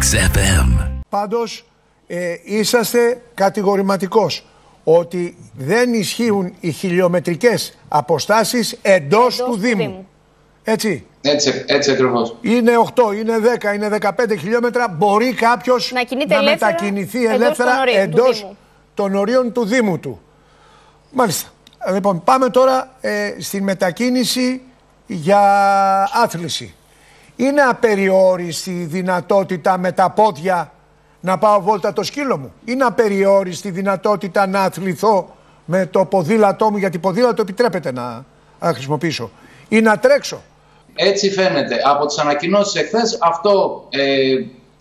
XFM. Πάντως ε, είσαστε κατηγορηματικός ότι δεν ισχύουν οι χιλιομετρικές αποστάσεις εντός, του, Δήμου. Έτσι. Έτσι, έτσι ακριβώς. Είναι 8, είναι 10, είναι 15 χιλιόμετρα. Μπορεί κάποιος Να κινείται να ελεύθερα μετακινηθεί εντός ελεύθερα των ορίων του εντός Δήμου. των ορίων του Δήμου του. Μάλιστα. Λοιπόν, πάμε τώρα ε, στην μετακίνηση για άθληση. Είναι απεριόριστη η δυνατότητα με τα πόδια να πάω βόλτα το σκύλο μου. Είναι απεριόριστη η δυνατότητα να αθληθώ με το ποδήλατό μου, γιατί ποδήλατο επιτρέπεται να, να χρησιμοποιήσω. Ή να τρέξω. Έτσι φαίνεται. Από τις ανακοινώσεις εχθές αυτό ε,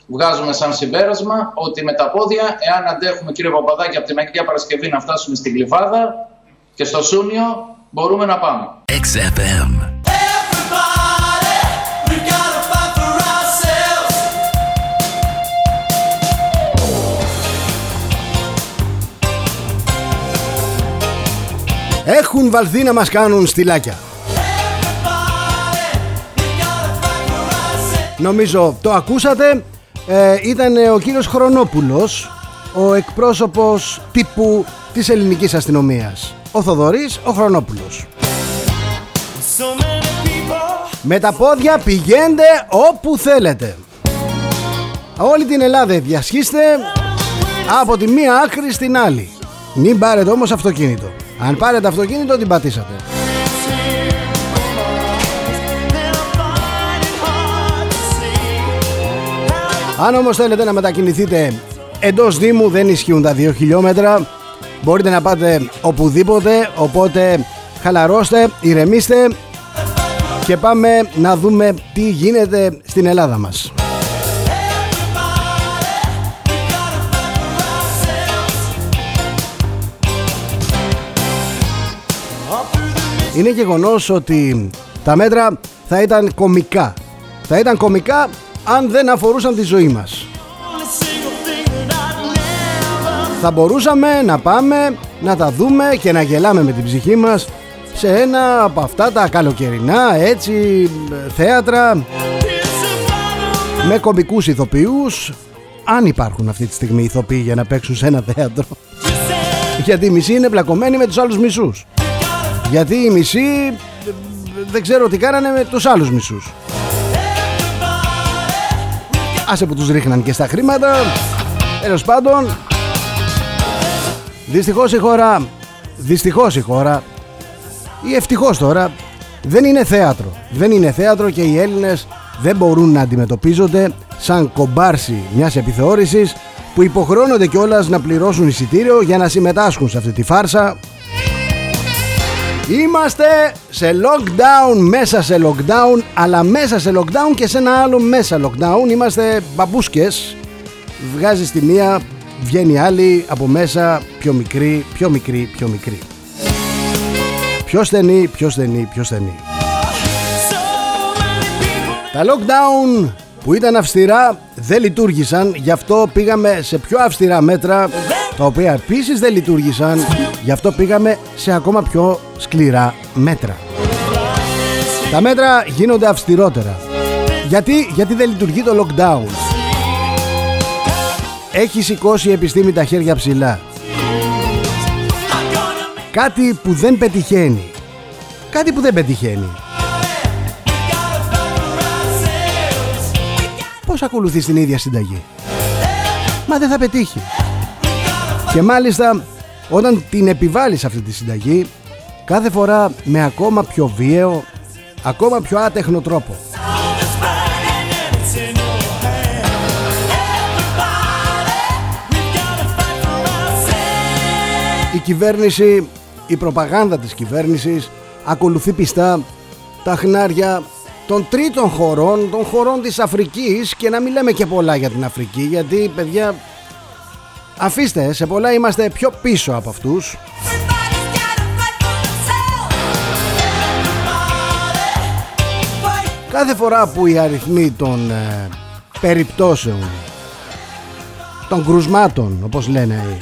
βγάζουμε σαν συμπέρασμα ότι με τα πόδια, εάν αντέχουμε κύριε Παπαδάκη από την Αγία Παρασκευή να φτάσουμε στην Κλειφάδα και στο Σούνιο μπορούμε να πάμε. XFM. Έχουν βαλθεί να μας κάνουν στυλάκια. Νομίζω το ακούσατε. Ε, ήταν ο κύριος Χρονόπουλος, ο εκπρόσωπος τύπου της ελληνικής αστυνομίας. Ο Θοδωρής, ο Χρονόπουλος. Με τα πόδια πηγαίνετε όπου θέλετε. Όλη την Ελλάδα διασχίστε από τη μία άκρη στην άλλη. Μην πάρετε όμως αυτοκίνητο. Αν πάρετε αυτοκίνητο την πατήσατε. Αν όμως θέλετε να μετακινηθείτε εντός Δήμου δεν ισχύουν τα 2 χιλιόμετρα. Μπορείτε να πάτε οπουδήποτε, οπότε χαλαρώστε, ηρεμήστε και πάμε να δούμε τι γίνεται στην Ελλάδα μας. Είναι γεγονός ότι τα μέτρα θα ήταν κομικά. Θα ήταν κομικά αν δεν αφορούσαν τη ζωή μας. Θα μπορούσαμε να πάμε να τα δούμε και να γελάμε με την ψυχή μας σε ένα από αυτά τα καλοκαιρινά έτσι θέατρα με κομικούς ηθοποιούς αν υπάρχουν αυτή τη στιγμή ηθοποιοί για να παίξουν σε ένα θέατρο γιατί οι μισοί είναι πλακωμένοι με τους άλλους μισούς γιατί οι μισοί δεν ξέρω τι κάνανε με τους άλλους μισούς. Άσε που τους ρίχναν και στα χρήματα. Τέλος πάντων Δυστυχώς η χώρα Δυστυχώς η χώρα Ή ευτυχώς τώρα Δεν είναι θέατρο. Δεν είναι θέατρο και οι Έλληνες δεν μπορούν να αντιμετωπίζονται σαν κομπάρσι μιας επιθεώρησης που υποχρεώνονται κιόλας να πληρώσουν εισιτήριο για να συμμετάσχουν σε αυτή τη φάρσα Είμαστε σε lockdown, μέσα σε lockdown, αλλά μέσα σε lockdown και σε ένα άλλο μέσα lockdown. Είμαστε μπαμπούσκες. Βγάζει τη μία, βγαίνει η άλλη από μέσα, πιο μικρή, πιο μικρή, πιο μικρή. Πιο στενή, πιο στενή, πιο στενή. Τα lockdown που ήταν αυστηρά δεν λειτουργήσαν, γι' αυτό πήγαμε σε πιο αυστηρά μέτρα, τα οποία επίσης δεν λειτουργήσαν, γι' αυτό πήγαμε σε ακόμα πιο σκληρά μέτρα. Τα μέτρα γίνονται αυστηρότερα. Γιατί, γιατί δεν λειτουργεί το lockdown. Έχει σηκώσει η επιστήμη τα χέρια ψηλά. Κάτι που δεν πετυχαίνει. Κάτι που δεν πετυχαίνει. Πώς ακολουθείς την ίδια συνταγή; Μα δεν θα πετύχει. Και μάλιστα όταν την επιβάλλεις αυτή τη συνταγή κάθε φορά με ακόμα πιο βίαιο, ακόμα πιο άτεχνο τρόπο. Η κυβέρνηση, η προπαγάνδα της κυβέρνησης ακολουθεί πιστά τα χνάρια των τρίτων χωρών, των χωρών της Αφρικής και να μην λέμε και πολλά για την Αφρική γιατί παιδιά αφήστε σε πολλά είμαστε πιο πίσω από αυτούς. Κάθε φορά που οι αριθμοί των ε, περιπτώσεων των κρουσμάτων όπως λένε οι,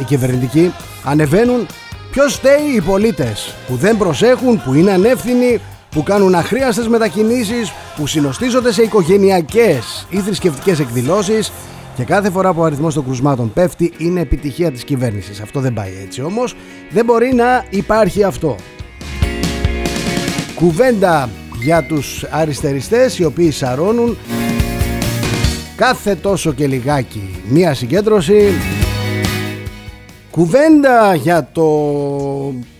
οι κυβερνητικοί ανεβαίνουν ποιος στέει οι πολίτες που δεν προσέχουν, που είναι ανεύθυνοι που κάνουν αχρίαστες μετακινήσεις, που συνοστίζονται σε οικογενειακές ή θρησκευτικές εκδηλώσεις και κάθε φορά που ο αριθμός των κρουσμάτων πέφτει είναι επιτυχία της κυβέρνησης. Αυτό δεν πάει έτσι όμως, δεν μπορεί να υπάρχει αυτό. Κουβέντα για τους αριστεριστές οι οποίοι σαρώνουν κάθε τόσο και λιγάκι μία συγκέντρωση. Κουβέντα για το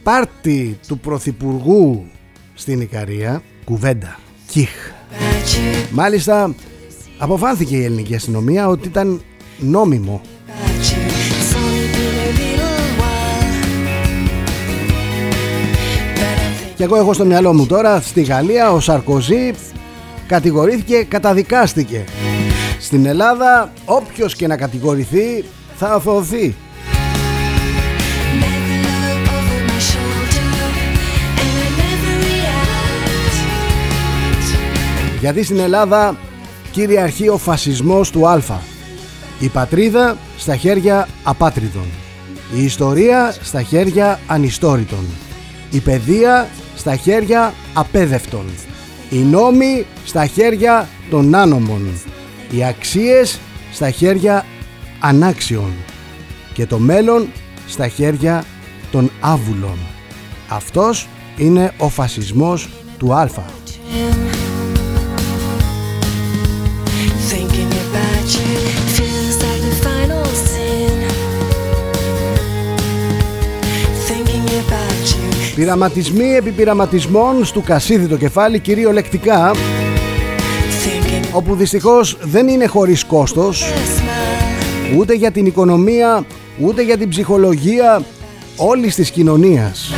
πάρτι του Πρωθυπουργού στην Ικαρία. Κουβέντα, κιχ. Μάλιστα αποφάνθηκε η ελληνική αστυνομία ότι ήταν νόμιμο. Και εγώ έχω στο μυαλό μου τώρα στη Γαλλία ο Σαρκοζή κατηγορήθηκε, καταδικάστηκε. Στην Ελλάδα όποιος και να κατηγορηθεί θα αθωωθεί Γιατί στην Ελλάδα κυριαρχεί ο φασισμός του Α. Η πατρίδα στα χέρια απάτριδων. Η ιστορία στα χέρια ανιστόρητων. Η παιδεία στα χέρια απέδευτων. Οι νόμοι στα χέρια των άνομων. Οι αξίες στα χέρια ανάξιων. Και το μέλλον στα χέρια των άβουλων. Αυτός είναι ο φασισμός του Α. Πειραματισμοί επί πειραματισμών στου Κασίδη το κεφάλι κυριολεκτικά όπου δυστυχώς δεν είναι χωρίς κόστος ούτε για την οικονομία ούτε για την ψυχολογία όλης της κοινωνίας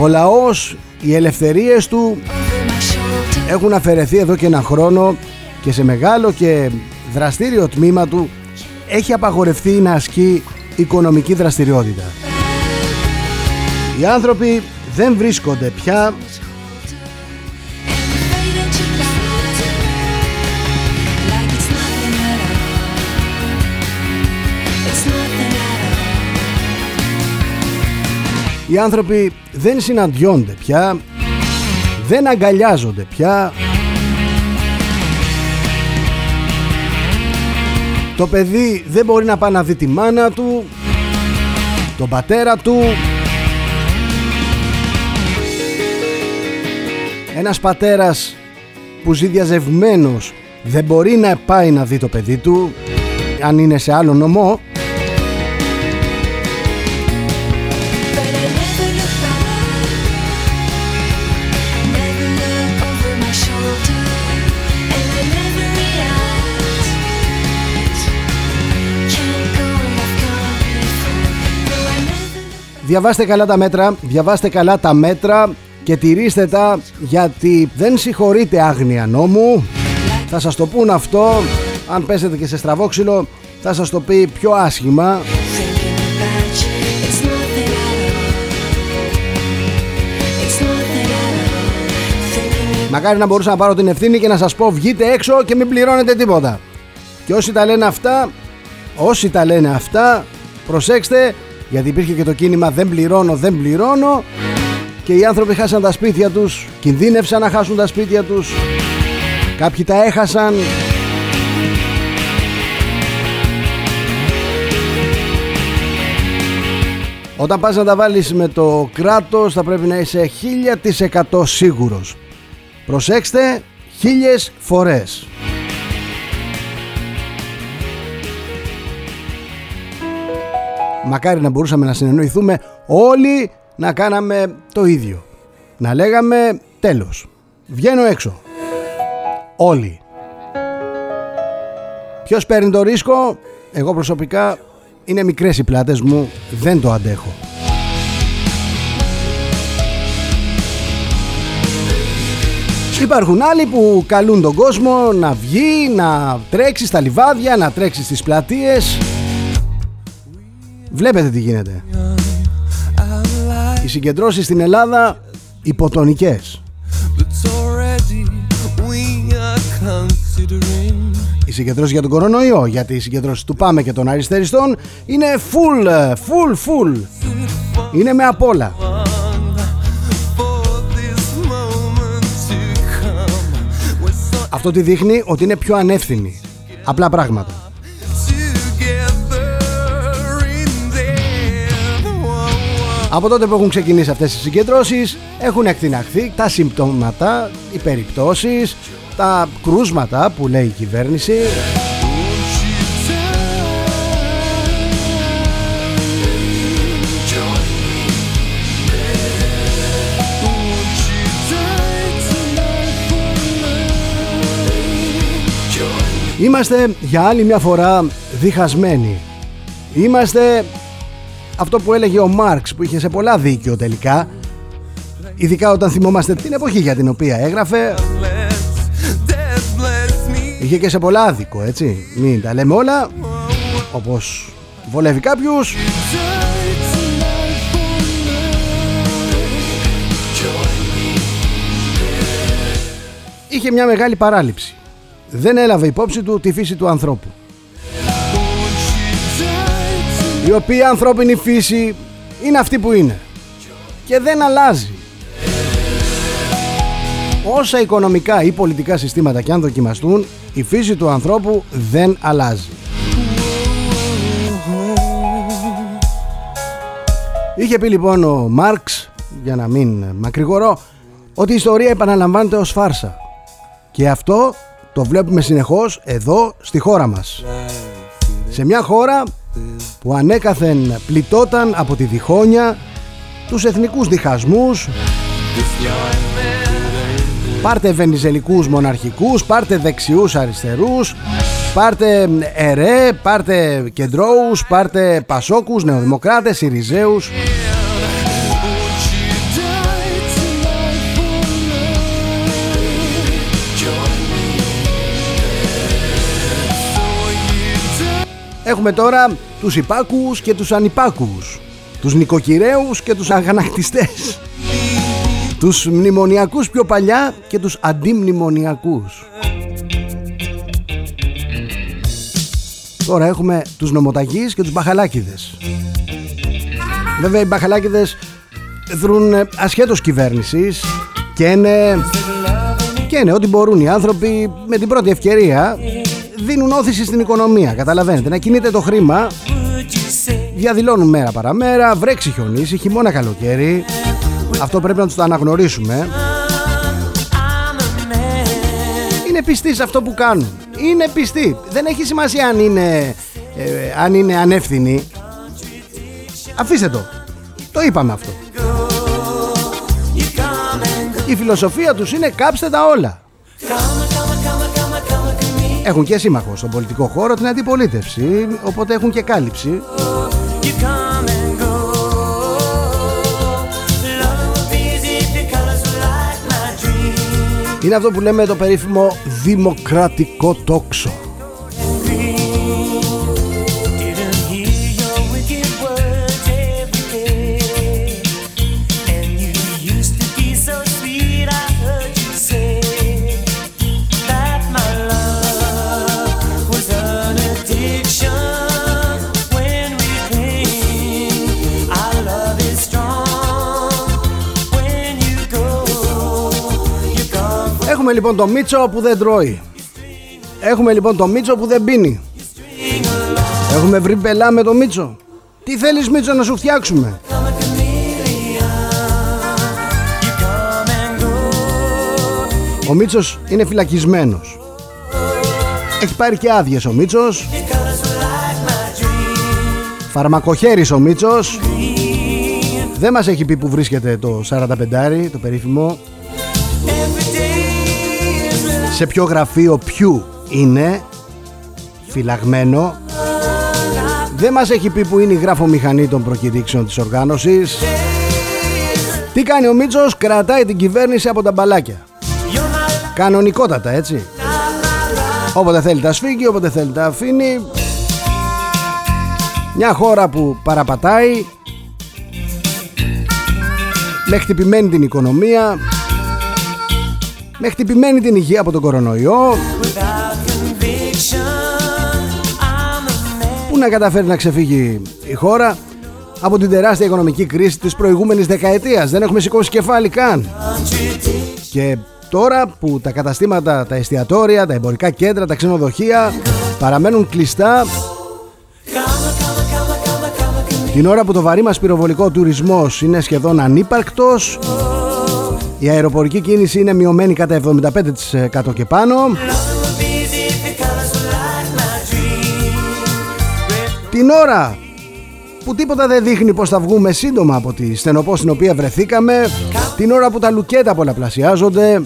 ο λαός, οι ελευθερίες του έχουν αφαιρεθεί εδώ και ένα χρόνο και σε μεγάλο και δραστήριο τμήμα του έχει απαγορευτεί να ασκεί οικονομική δραστηριότητα. Οι άνθρωποι δεν βρίσκονται πια. Οι άνθρωποι δεν συναντιόνται πια. Δεν αγκαλιάζονται πια. Το παιδί δεν μπορεί να πάει να δει τη μάνα του Τον πατέρα του Ένας πατέρας που ζει διαζευμένος δεν μπορεί να πάει να δει το παιδί του αν είναι σε άλλο νομό. Διαβάστε καλά τα μέτρα, διαβάστε καλά τα μέτρα και τηρήστε τα γιατί δεν συγχωρείτε άγνοια νόμου. Θα σας το πούν αυτό. Αν πέσετε και σε στραβόξυλο θα σας το πει πιο άσχημα. Μακάρι να μπορούσα να πάρω την ευθύνη και να σας πω βγείτε έξω και μην πληρώνετε τίποτα. Και όσοι τα λένε αυτά όσοι τα λένε αυτά προσέξτε γιατί υπήρχε και το κίνημα δεν πληρώνω δεν πληρώνω και οι άνθρωποι χάσαν τα σπίτια τους κινδύνευσαν να χάσουν τα σπίτια τους κάποιοι τα έχασαν Όταν πας να τα βάλεις με το κράτος θα πρέπει να είσαι 1000% σίγουρος. Προσέξτε χίλιες φορές. Μακάρι να μπορούσαμε να συνεννοηθούμε όλοι να κάναμε το ίδιο. Να λέγαμε τέλος. Βγαίνω έξω. Όλοι. Ποιος παίρνει το ρίσκο; Εγώ προσωπικά είναι μικρές οι πλάτες μου. Δεν το αντέχω. Υπάρχουν άλλοι που καλούν τον κόσμο να βγει, να τρέξει στα λιβάδια, να τρέξει στις πλατείες. Βλέπετε τι γίνεται. Οι συγκεντρώσεις στην Ελλάδα υποτονικές. Οι συγκεντρώσεις για τον κορονοϊό, γιατί οι συγκεντρώσεις του Πάμε και των Αριστεριστών είναι full, full, full. Είναι με απόλα. Αυτό τι δείχνει ότι είναι πιο ανεύθυνοι. Απλά πράγματα. Από τότε που έχουν ξεκινήσει αυτές οι συγκεντρώσεις έχουν εκτιναχθεί τα συμπτώματα, οι περιπτώσεις, τα κρούσματα που λέει η κυβέρνηση Είμαστε για άλλη μια φορά διχασμένοι. Είμαστε αυτό που έλεγε ο Μάρξ που είχε σε πολλά δίκιο τελικά ειδικά όταν θυμόμαστε την εποχή για την οποία έγραφε είχε και σε πολλά άδικο έτσι. Μην τα λέμε όλα όπως βολεύει κάποιους είχε μια μεγάλη παράληψη. Δεν έλαβε υπόψη του τη φύση του ανθρώπου η οποία ανθρώπινη φύση είναι αυτή που είναι. Και δεν αλλάζει. Όσα οικονομικά ή πολιτικά συστήματα και αν δοκιμαστούν η φύση του ανθρώπου δεν αλλάζει. Είχε πει λοιπόν ο Μάρξ για να μην μακρηγορώ ότι η ιστορία επαναλαμβάνεται ως φάρσα. Και αυτό το βλέπουμε συνεχώς εδώ στη χώρα μας. Σε μια χώρα που ανέκαθεν πλητόταν από τη διχόνια, τους εθνικούς διχασμούς, πάρτε βενιζελικούς μοναρχικούς, πάρτε δεξιούς αριστερούς, πάρτε ΕΡΕ, πάρτε κεντρώους, πάρτε πασόκους, νεοδημοκράτες, Ιριζέους. Έχουμε τώρα τους υπάκους και τους ανυπάκους Τους νοικοκυρέους και τους αγανακτιστές Τους μνημονιακούς πιο παλιά και τους αντιμνημονιακούς. Τώρα έχουμε τους νομοταγείς και τους μπαχαλάκιδες Βέβαια οι μπαχαλάκιδες δρούν ασχέτως κυβέρνησης και είναι, και είναι ό,τι μπορούν οι άνθρωποι με την πρώτη ευκαιρία δίνουν όθηση στην οικονομία. Καταλαβαίνετε, να κινείται το χρήμα. Διαδηλώνουν μέρα παραμέρα, βρέξει χιονίσει, χειμώνα καλοκαίρι. Αυτό πρέπει να τους το αναγνωρίσουμε. Είναι πιστοί σε αυτό που κάνουν. Είναι πιστοί. Δεν έχει σημασία αν είναι, ε, αν είναι ανεύθυνοι. Αφήστε το. Το είπαμε αυτό. Η φιλοσοφία τους είναι κάψτε τα όλα. Έχουν και σύμμαχο στον πολιτικό χώρο την αντιπολίτευση, οπότε έχουν και κάλυψη. Είναι αυτό που λέμε το περίφημο δημοκρατικό τόξο. Έχουμε λοιπόν το Μίτσο που δεν τρώει. Έχουμε λοιπόν το Μίτσο που δεν πίνει. Έχουμε βρει πελά με το Μίτσο. Τι θέλεις Μίτσο να σου φτιάξουμε; Ο Μίτσος είναι φυλακισμένος. Έχει πάρει και άδειες ο Μίτσος. Φαρμακοχέρης ο Μίτσος. Δεν μας έχει πει που βρίσκεται το 45 το περίφημο σε ποιο γραφείο ποιου είναι φυλαγμένο. Δεν μας έχει πει που είναι η γραφομηχανή των προκηρύξεων της οργάνωσης. Τι κάνει ο Μίτσος κρατάει την κυβέρνηση από τα μπαλάκια. Κανονικότατα έτσι. Όποτε θέλει τα σφίγγει όποτε θέλει τα αφήνει. Μια χώρα που παραπατάει. Με χτυπημένη την οικονομία με χτυπημένη την υγεία από τον κορονοϊό. Που να καταφέρει να ξεφύγει η χώρα από την τεράστια οικονομική κρίση της προηγούμενης δεκαετίας. Δεν έχουμε σηκώσει κεφάλι καν. Και Τώρα που τα καταστήματα, τα εστιατόρια, τα εμπορικά κέντρα, τα ξενοδοχεία παραμένουν κλειστά την ώρα που το βαρύ μας πυροβολικό τουρισμός είναι σχεδόν ανύπαρκτος η αεροπορική κίνηση είναι μειωμένη κατά 75% και πάνω. Την ώρα που τίποτα δεν δείχνει πως θα βγούμε σύντομα από τη στενοπό στην οποία βρεθήκαμε την ώρα που τα λουκέτα πολλαπλασιάζονται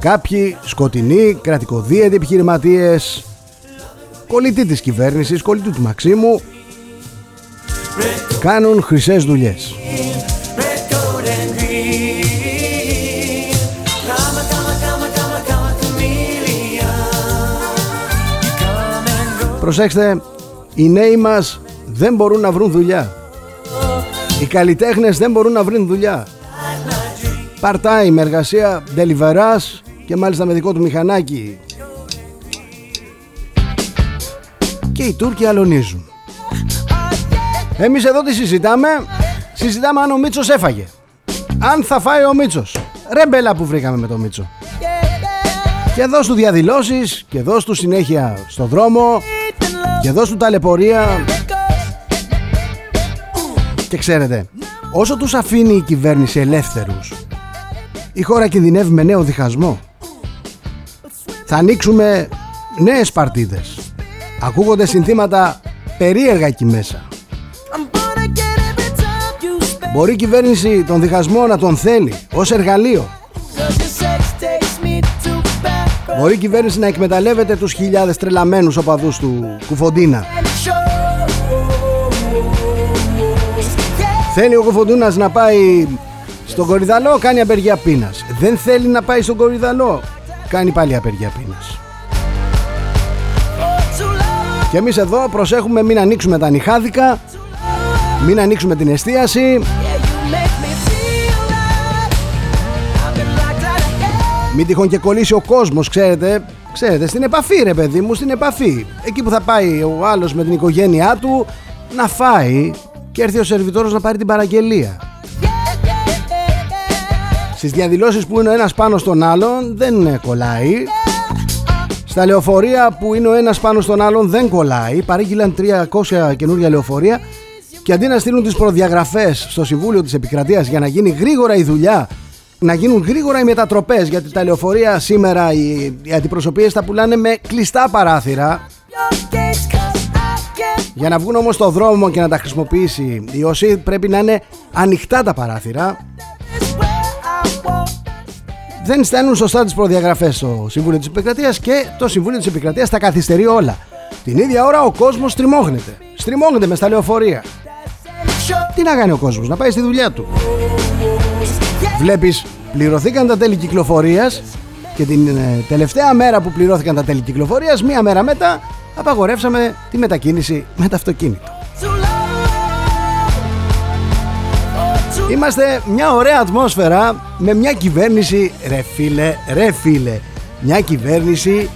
κάποιοι σκοτεινοί κρατικοδίαιτοι επιχειρηματίες κολλητοί της κυβέρνησης, κολλητού του Μαξίμου κάνουν χρυσές δουλειές Προσέξτε, οι νέοι μας δεν μπορούν να βρουν δουλειά. Οι καλλιτέχνες δεν μπορούν να βρουν δουλειά. Part-time εργασία, deliverás και μάλιστα με δικό του μηχανάκι. Και οι Τούρκοι αλωνίζουν. Εμείς εδώ τι συζητάμε, συζητάμε αν ο Μίτσος έφαγε. Αν θα φάει ο Μίτσος. Ρεμπέλα που βρήκαμε με τον Μίτσο. Και δώσ' του διαδηλώσεις και δώσ' του συνέχεια στο δρόμο και δώσ' του ταλαιπωρία Και ξέρετε Όσο τους αφήνει η κυβέρνηση ελεύθερους Η χώρα κινδυνεύει με νέο διχασμό Θα ανοίξουμε νέες παρτίδες Ακούγονται συνθήματα περίεργα εκεί μέσα Μπορεί η κυβέρνηση τον διχασμό να τον θέλει ως εργαλείο Μπορεί η κυβέρνηση να εκμεταλλεύεται τους χιλιάδες τρελαμένους οπαδούς του Κουφοντίνα. Θέλει ο Κουφοντίνας να πάει στον Κορυδαλό, κάνει απεργία πείνας. Δεν θέλει να πάει στον Κορυδαλό, κάνει πάλι απεργία πείνας. Και εμείς εδώ προσέχουμε μην ανοίξουμε τα νυχάδικα, μην ανοίξουμε την εστίαση, Μην τυχόν και κολλήσει ο κόσμος, ξέρετε. Ξέρετε, στην επαφή, ρε παιδί μου, στην επαφή. Εκεί που θα πάει ο άλλος με την οικογένειά του να φάει και έρθει ο σερβιτόρος να πάρει την παραγγελία. Στις διαδηλώσεις που είναι ο ένας πάνω στον άλλον δεν κολλάει. Στα λεωφορεία που είναι ο ένας πάνω στον άλλον δεν κολλάει. Παρήγγειλαν 300 καινούργια λεωφορεία και αντί να στείλουν τις προδιαγραφές στο Συμβούλιο της Επικρατείας για να γίνει γρήγορα η δουλειά να γίνουν γρήγορα οι μετατροπές γιατί τα λεωφορεία σήμερα οι, οι αντιπροσωπείες τα πουλάνε με κλειστά παράθυρα. Για να βγουν όμως στο δρόμο και να τα χρησιμοποιήσει η ΟΣΥ πρέπει να είναι ανοιχτά τα παράθυρα. Δεν στέλνουν σωστά τις προδιαγραφές στο Συμβούλιο της Επικρατείας και το Συμβούλιο της Επικρατείας τα καθυστερεί όλα. Την ίδια ώρα ο κόσμος στριμώχνεται. Στριμώχνεται μες στα λεωφορεία. Τι να κάνει ο κόσμος, να πάει στη δουλειά του Βλέπεις, πληρωθήκαν τα τέλη κυκλοφορίας και την ε, τελευταία μέρα που πληρώθηκαν τα τέλη κυκλοφορίας, μία μέρα μετά, απαγορεύσαμε τη μετακίνηση με το αυτοκίνητο. Είμαστε μια ωραία ατμόσφαιρα με μια κυβέρνηση, ρε φίλε, ρε φίλε, μια κυβέρνηση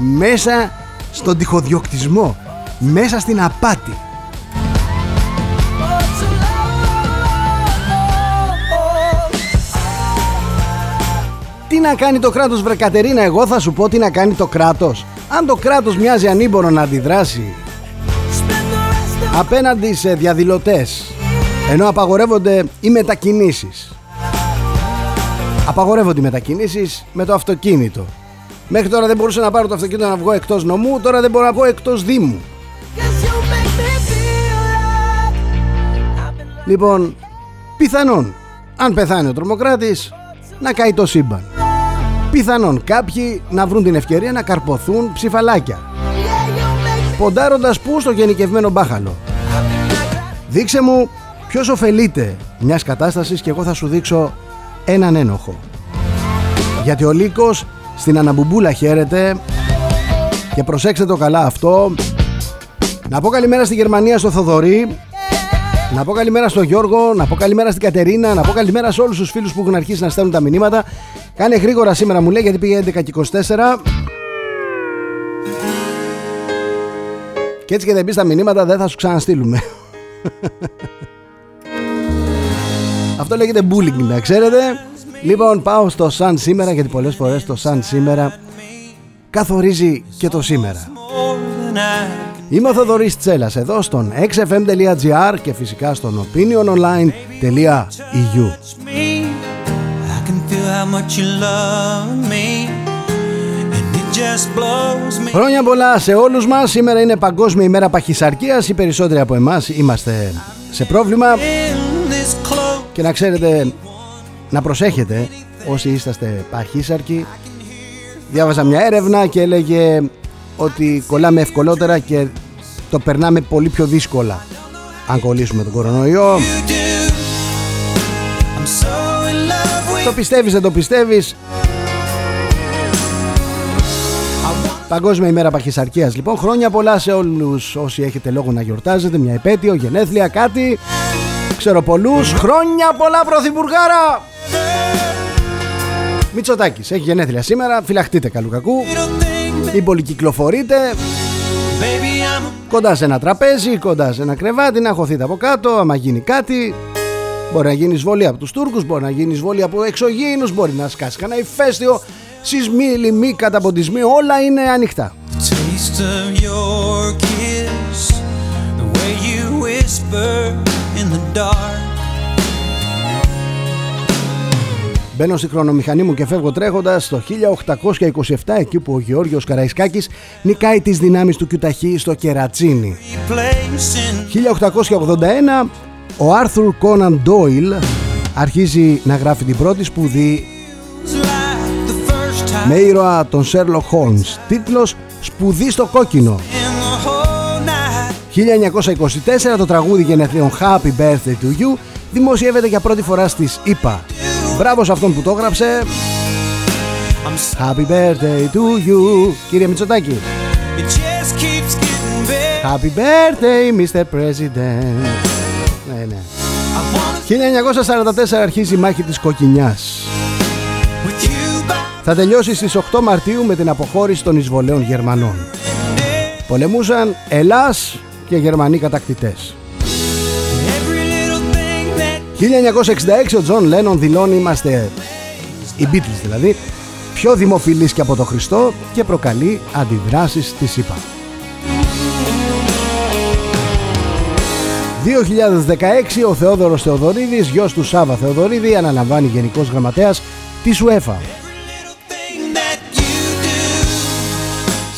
μέσα στον τυχοδιοκτισμό, μέσα στην απάτη. Τι να κάνει το κράτος βρε Κατερίνα Εγώ θα σου πω τι να κάνει το κράτος. Αν το κράτος μοιάζει ανήμπορο να αντιδράσει. Απέναντι σε διαδηλωτές Ενώ απαγορεύονται οι μετακινήσεις. Απαγορεύονται οι μετακινήσεις με το αυτοκίνητο. Μέχρι τώρα δεν μπορούσα να πάρω το αυτοκίνητο να βγω εκτός νομού Τώρα δεν μπορώ να βγω εκτός δήμου. Λοιπόν, πιθανόν αν πεθάνει ο τρομοκράτης να καεί το σύμπαν πιθανόν κάποιοι να βρουν την ευκαιρία να καρποθούν ψηφαλάκια. Ποντάροντας πού στο γενικευμένο μπάχαλο. Δείξε μου ποιος ωφελείται μιας κατάστασης και εγώ θα σου δείξω έναν ένοχο. Γιατί ο Λύκος στην αναμπουμπούλα χαίρεται και προσέξτε το καλά αυτό. Να πω καλημέρα στη Γερμανία στο Θοδωρή να πω καλημέρα στον Γιώργο, να πω καλημέρα στην Κατερίνα, να πω καλημέρα σε όλους τους φίλους που έχουν αρχίσει να στέλνουν τα μηνύματα. Κάνε γρήγορα σήμερα μου λέει γιατί πήγε 11 και 24. Και έτσι και δεν μπει στα μηνύματα δεν θα σου ξαναστείλουμε. Αυτό Αυτό λέγεται bullying, να ξέρετε. Λοιπόν, πάω στο Sun σήμερα γιατί πολλές φορές το Sun σήμερα καθορίζει και το σήμερα. Είμαι ο Θοδωρής Τσέλας εδώ στον xfm.gr και φυσικά στον opiniononline.eu Χρόνια πολλά σε όλους μας. Σήμερα είναι Παγκόσμια ημέρα παχυσαρκίας. Οι περισσότεροι από εμάς είμαστε σε πρόβλημα. Και να ξέρετε Να προσέχετε Όσοι είσαστε παχύσαρκοι Διάβαζα μια έρευνα και έλεγε Ότι κολλάμε ευκολότερα Και το περνάμε πολύ πιο δύσκολα Αν κολλήσουμε τον κορονοϊό Το πιστεύεις δεν το πιστεύεις; Παγκόσμια ημέρα παχυσαρκίας λοιπόν. Χρόνια πολλά σε όλους όσοι έχετε λόγο να γιορτάζετε. Μια επέτειο, γενέθλια, κάτι. Ξέρω πολλούς. Χρόνια πολλά πρωθυπουργάρα! Μητσοτάκης έχει γενέθλια σήμερα. Φυλαχτείτε καλού κακού. Ή πολυκυκλοφορείτε Κοντά σε ένα τραπέζι, κοντά σε ένα κρεβάτι Να χωθείτε από κάτω, άμα γίνει κάτι Μπορεί να γίνει εισβολή από τους Τούρκους Μπορεί να γίνει εισβολή από εξωγήινους Μπορεί να σκάσει κανένα ηφαίστειο σεισμοί, λοιμοί, καταποντισμοί, όλα είναι ανοιχτά. Μπαίνω στη χρονομηχανή μου και φεύγω τρέχοντας το 1827 εκεί που ο Γεώργιος Καραϊσκάκης νικάει τις δυνάμεις του Κιουταχή στο Κερατσίνι. 1881 ο Άρθουρ Κόναν Ντόιλ αρχίζει να γράφει την πρώτη σπουδή με ήρωα τον Sherlock Holmes τίτλος «Σπουδή στο κόκκινο» 1924 το τραγούδι γενεθλίων Happy Birthday to You δημοσιεύεται για πρώτη φορά στις ΗΠΑ. Μπράβο σε αυτόν που το έγραψε. Happy Birthday to you Κύριε Μητσοτάκη. Happy Birthday Mr. President Ναι, ναι 1944 αρχίζει η μάχη της Κοκκινιάς θα τελειώσει στις 8 Μαρτίου με την αποχώρηση των εισβολέων Γερμανών. Πολεμούσαν Ελλάς και Γερμανοί κατακτητές. 1966 ο Τζον Λένον δηλώνει είμαστε οι Beatles δηλαδή πιο δημοφιλείς και από το Χριστό και προκαλεί αντιδράσεις στις ΗΠΑ. 2016 ο Θεόδωρος Θεοδωρίδης, γιος του Σάββα Θεοδωρίδη, αναλαμβάνει γενικός γραμματέας της UEFA.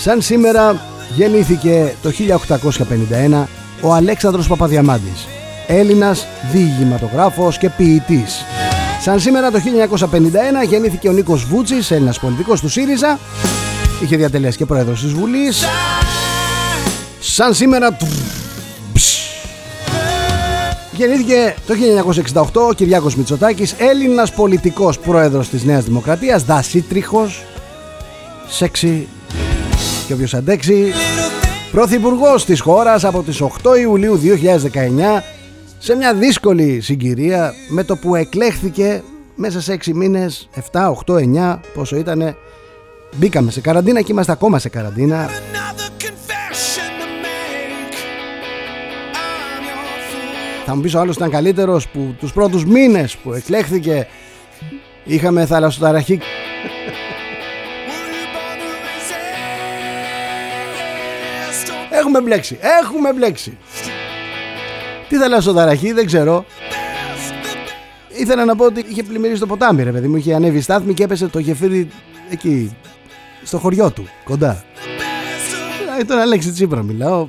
Σαν σήμερα γεννήθηκε το 1851 ο Αλέξανδρος Παπαδιαμάντης, Έλληνας διηγηματογράφος και ποιητής. Σαν σήμερα το 1951 γεννήθηκε ο Νίκος Βούτσης, Έλληνας πολιτικός του ΣΥΡΙΖΑ, είχε διατελέσει και πρόεδρος της Βουλής. Σαν σήμερα... Γεννήθηκε το 1968 ο Κυριάκος Μητσοτάκης, Έλληνας πολιτικός πρόεδρος της Νέας Δημοκρατίας, δασίτριχος, σεξι και όποιος αντέξει Πρωθυπουργός της χώρας από τις 8 Ιουλίου 2019 σε μια δύσκολη συγκυρία με το που εκλέχθηκε μέσα σε 6 μήνες 7, 8, 9 πόσο ήτανε μπήκαμε σε καραντίνα και είμαστε ακόμα σε καραντίνα Θα μου πεις ο άλλος ήταν καλύτερος που τους πρώτους μήνες που εκλέχθηκε είχαμε θαλασσοταραχή Έχουμε μπλέξει. Έχουμε μπλέξει. Τι θα λέω στο ταραχή, δεν ξέρω. Ήθελα να πω ότι είχε πλημμυρίσει το ποτάμι, ρε παιδί μου. Είχε ανέβει η στάθμη και έπεσε το γεφύρι εκεί, στο χωριό του, κοντά. Ε, τον Αλέξη Τσίπρα μιλάω.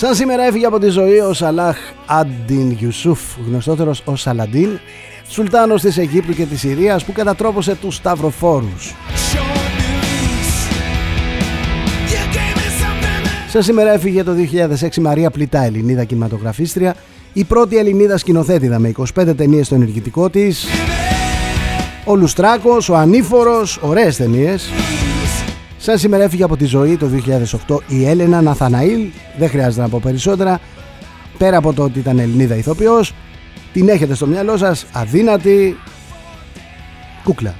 Σαν σήμερα έφυγε από τη ζωή ο Σαλάχ Αντιν Ιουσούφ, γνωστότερος ως Σαλαντίν, σουλτάνος της Αιγύπτου και της Συρίας που κατατρόπωσε τους Σταυροφόρους. Σαν σήμερα έφυγε το 2006 Μαρία Πλητά, Ελληνίδα κινηματογραφίστρια, η πρώτη Ελληνίδα σκηνοθέτηδα με 25 ταινίες στο ενεργητικό της. Ο Λουστράκος, ο Ανήφορος, ωραίες ταινίες. Σαν σήμερα έφυγε από τη ζωή το 2008 η Έλενα Ναθαναήλ, δεν χρειάζεται να πω περισσότερα, πέρα από το ότι ήταν Ελληνίδα ηθοποιός, την έχετε στο μυαλό σας, αδύνατη, κούκλα.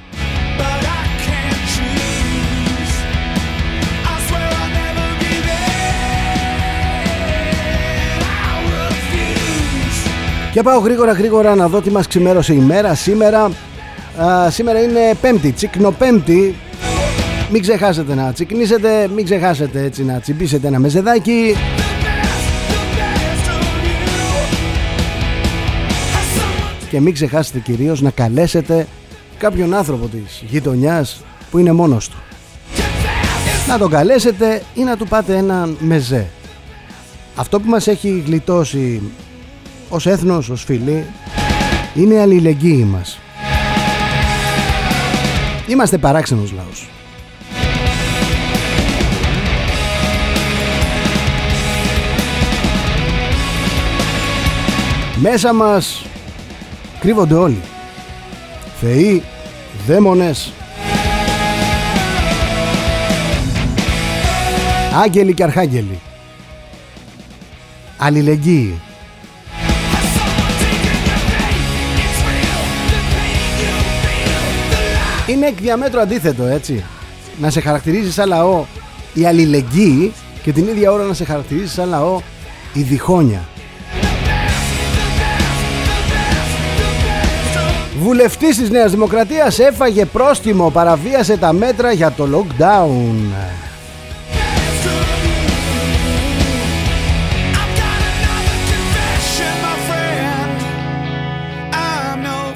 Και πάω γρήγορα γρήγορα να δω τι μας ξημέρωσε η μέρα σήμερα. Α, σήμερα είναι πέμπτη, τσικνοπέμπτη. Μην ξεχάσετε να τσικνίσετε, μην ξεχάσετε έτσι να τσιμπήσετε ένα μεζεδάκι. Και μην ξεχάσετε κυρίως να καλέσετε κάποιον άνθρωπο της γειτονιάς που είναι μόνος του. Να τον καλέσετε ή να του πάτε ένα μεζέ. Αυτό που μας έχει γλιτώσει ως έθνος, ως φίλοι, είναι η αλληλεγγύη μας. Είμαστε παράξενος λαός. Μέσα μας κρύβονται όλοι. Θεοί, δαίμονες, άγγελοι και αρχάγγελοι. Αλληλεγγύη. Είναι εκ διαμέτρου αντίθετο έτσι Να σε χαρακτηρίζει σαν λαό η αλληλεγγύη Και την ίδια ώρα να σε χαρακτηρίζει σαν λαό η διχόνια Βουλευτής της Νέας Δημοκρατίας έφαγε πρόστιμο Παραβίασε τα μέτρα για το lockdown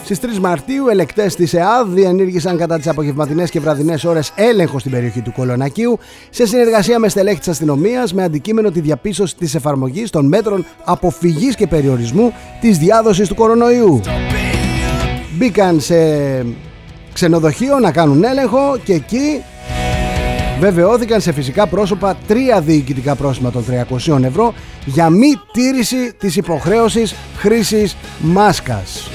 Στις 3 Μαρτίου, ελεκτές της ΕΑΔ διενήργησαν κατά τις απογευματινές και βραδινές ώρες έλεγχο στην περιοχή του Κολονακίου σε συνεργασία με στελέχη της αστυνομίας με αντικείμενο τη διαπίστωση της εφαρμογής των μέτρων αποφυγής και περιορισμού της διάδοσης του κορονοϊού. Μπήκαν σε ξενοδοχείο να κάνουν έλεγχο και εκεί βεβαιώθηκαν σε φυσικά πρόσωπα τρία διοικητικά πρόσημα των 300 ευρώ για μη τήρηση της υποχρέωσης χρήσης μάσκας.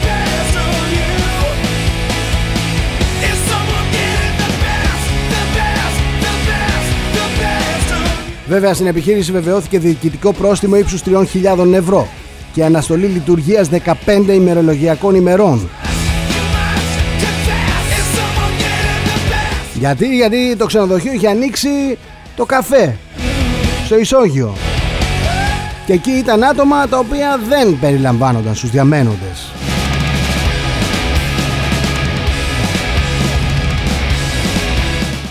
Βέβαια στην επιχείρηση βεβαιώθηκε διοικητικό πρόστιμο ύψους 3.000 ευρώ και αναστολή λειτουργίας 15 ημερολογιακών ημερών. Γιατί, γιατί το ξενοδοχείο είχε ανοίξει το καφέ στο ισόγειο. Και εκεί ήταν άτομα τα οποία δεν περιλαμβάνονταν στους διαμένοντες.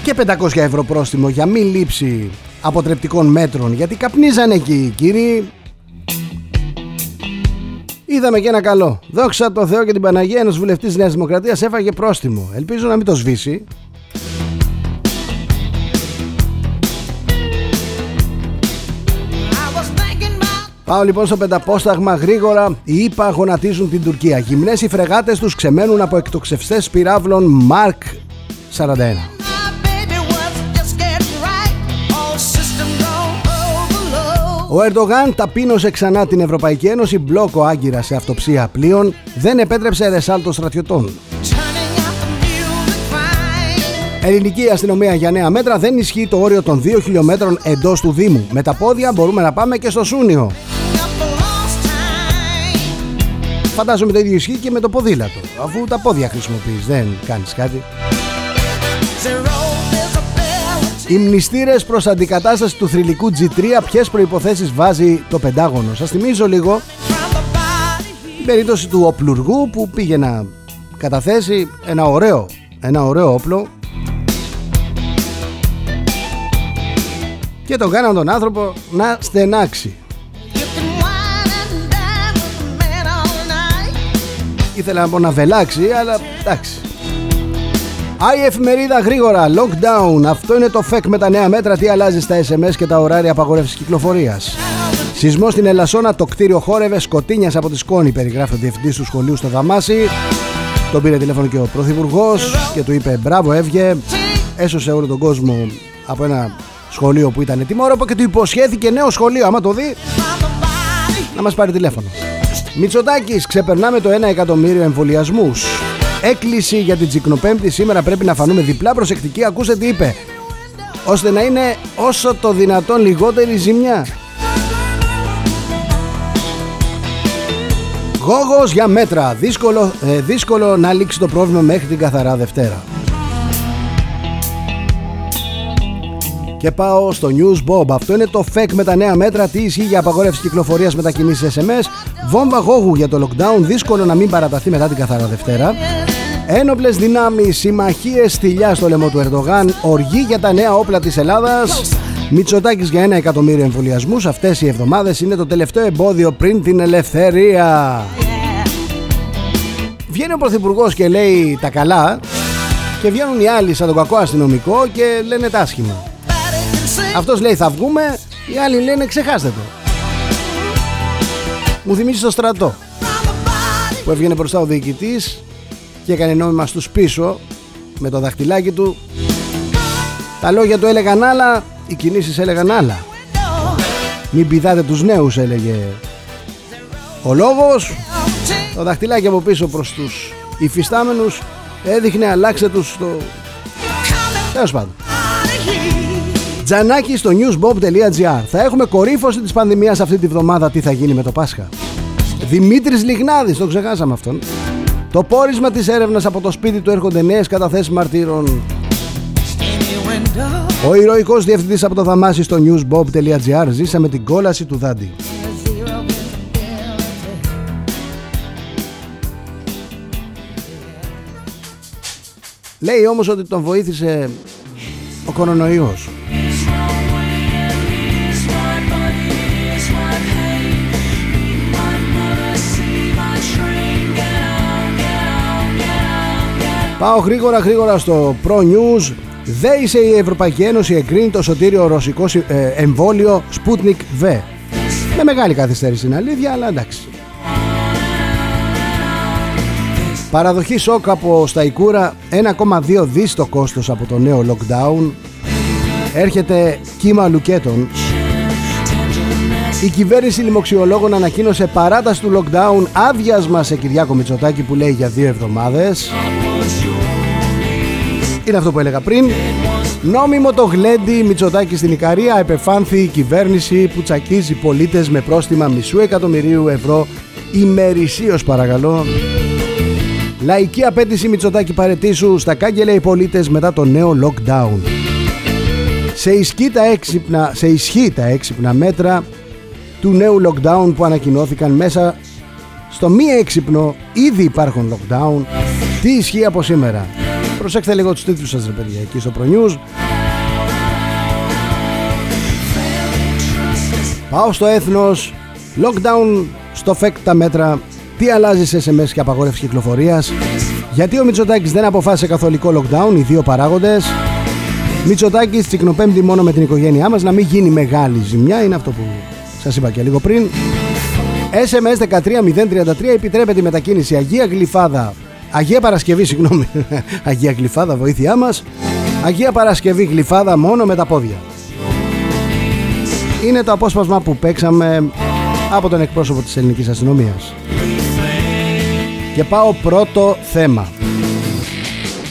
Και 500 ευρώ πρόστιμο για μη λήψη αποτρεπτικών μέτρων γιατί καπνίζανε εκεί οι κύριοι Είδαμε και ένα καλό. Δόξα τω Θεώ και την Παναγία, ένας βουλευτής της Νέας Δημοκρατίας έφαγε πρόστιμο. Ελπίζω να μην το σβήσει. Πάω λοιπόν στο πενταπόσταγμα γρήγορα. Οι ΙΠΑ γονατίζουν την Τουρκία. Γυμνές οι φρεγάτες τους ξεμένουν από εκτοξευστές πυράβλων Μάρκ 41. Ο Ερντογάν ταπείνωσε ξανά την Ευρωπαϊκή Ένωση, μπλόκο άγκυρα σε αυτοψία πλοίων, δεν επέτρεψε ρεσάλτο στρατιωτών. Ελληνική αστυνομία για νέα μέτρα δεν ισχύει το όριο των 2 χιλιόμετρων εντός του Δήμου. Με τα πόδια μπορούμε να πάμε και στο Σούνιο. Φαντάζομαι το ίδιο ισχύει και με το ποδήλατο. Αφού τα πόδια χρησιμοποιείς, δεν κάνεις κάτι. Οι μνηστήρες προς αντικατάσταση του θρηλυκού G3, ποιες προποθέσει βάζει το Πεντάγωνο; Σας θυμίζω λίγο την περίπτωση του οπλουργού που πήγε να καταθέσει ένα ωραίο, ένα ωραίο όπλο και τον κάναν τον άνθρωπο να στενάξει. Ήθελα να πω να βελάξει, αλλά εντάξει. Άι εφημερίδα γρήγορα, lockdown. Αυτό είναι το φεκ με τα νέα μέτρα. Τι αλλάζει στα SMS και τα ωράρια απαγόρευση κυκλοφορίας. Σεισμός στην Ελασσόνα, το κτίριο χόρευε σκοτίνιας από τη σκόνη, περιγράφει ο διευθυντής του σχολείου στο Δαμάσι. Τον πήρε τηλέφωνο και ο πρωθυπουργός και του είπε μπράβο, έβγε. Έσωσε όλο τον κόσμο από ένα σχολείο που ήταν τιμόρροπο και του υποσχέθηκε νέο σχολείο. Άμα το δει, να μας πάρει τηλέφωνο. Μητσοτάκης, ξεπερνάμε το 1 εκατομμύριο εμβολιασμούς. Έκκληση για την Τσικνοπέμπτη σήμερα πρέπει να φανούμε διπλά προσεκτικοί. Ακούσε τι είπε. Ώστε να είναι όσο το δυνατόν λιγότερη ζημιά. Γόγος για μέτρα. Δύσκολο, ε, δύσκολο να λήξει το πρόβλημα μέχρι την καθαρά Δευτέρα. Και πάω στο News Bob. Αυτό είναι το FEC με τα νέα μέτρα. Τι ισχύει για απαγόρευση κυκλοφορίας μετακινήσει SMS. Βόμβα γόγου για το lockdown. Δύσκολο να μην παραταθεί μετά την καθαρά Δευτέρα. Ένοπλες δυνάμεις, συμμαχίες θηλιά στο λαιμό του Ερντογάν. Οργή για τα νέα όπλα της Ελλάδας. Μητσοτάκης για ένα εκατομμύριο εμβολιασμούς. Αυτές οι εβδομάδες είναι το τελευταίο εμπόδιο πριν την ελευθερία. Βγαίνει ο Πρωθυπουργός και λέει τα καλά και βγαίνουν οι άλλοι σαν τον κακό αστυνομικό και λένε τα άσχημα. Αυτός λέει θα βγούμε, οι άλλοι λένε ξεχάστε το. Μου θυμίζει το στρατό που έβγαινε μπροστά ο διοικητής και έκανε νόμιμα στους πίσω με το δαχτυλάκι του. Τα λόγια του έλεγαν άλλα, οι κινήσεις έλεγαν άλλα. Μην πηδάτε τους νέους έλεγε ο λόγος. Το δαχτυλάκι από πίσω προς τους υφιστάμενους έδειχνε αλλάξε τους στο... Τέλος πάντων. Τζανάκι στο newsbob.gr Θα έχουμε κορύφωση της πανδημίας αυτή τη βδομάδα τι θα γίνει με το Πάσχα; Δημήτρης Λιγνάδης, το ξεχάσαμε αυτόν. Το πόρισμα της έρευνας από το σπίτι του έρχονται νέες καταθέσεις μαρτύρων. Ο ηρωικός διευθυντής από το Δαμάσι στο newsbob.gr ζήσε με την κόλαση του Δάντη. Λέει όμως ότι τον βοήθησε ο κορονοϊός. Πάω γρήγορα γρήγορα στο Pro News. Δέησε η Ευρωπαϊκή Ένωση εγκρίνει το σωτήριο ρωσικό ε, εμβόλιο Sputnik V. Με μεγάλη καθυστέρηση είναι αλήθεια, αλλά εντάξει. Παραδοχή σοκ από στα Ικούρα 1,2 δις το κόστος από το νέο lockdown Έρχεται κύμα λουκέτων Η κυβέρνηση λοιμοξιολόγων ανακοίνωσε παράταση του lockdown άδειασμα σε Κυριάκο Μητσοτάκη που λέει για δύο εβδομάδες Είναι αυτό που έλεγα πριν Νόμιμο το γλέντι Μητσοτάκη στην Ικαρία επεφάνθη η κυβέρνηση που τσακίζει πολίτες με πρόστιμα μισού εκατομμυρίου ευρώ ημερησίως παρακαλώ Λαϊκή απέτηση Μητσοτάκη παρετήσου στα κάγκελα οι πολίτες μετά το νέο lockdown. Σε ισχύ, τα έξυπνα, σε ισχύ τα έξυπνα μέτρα του νέου lockdown που ανακοινώθηκαν μέσα στο μη έξυπνο ήδη υπάρχουν lockdown. Τι ισχύει από σήμερα; Προσέξτε λίγο τους τίτλους σας ρε παιδιά εκεί στο ProNews. Πάω στο έθνος. Lockdown στο FEC τα μέτρα τι αλλάζει σε SMS και απαγόρευση κυκλοφορίας; Γιατί ο Μητσοτάκης δεν αποφάσισε καθολικό lockdown, οι δύο παράγοντες; Μητσοτάκης τσικνοπέμπτη μόνο με την οικογένειά μας, να μην γίνει μεγάλη ζημιά, είναι αυτό που σας είπα και λίγο πριν. SMS 13033 επιτρέπεται η μετακίνηση Αγία Γλυφάδα. Αγία Παρασκευή, συγγνώμη. Αγία Γλυφάδα, βοήθειά μας. Αγία Παρασκευή Γλυφάδα μόνο με τα πόδια. Είναι το απόσπασμα που παίξαμε από τον εκπρόσωπο της ελληνικής αστυνομίας. Και πάω πρώτο θέμα.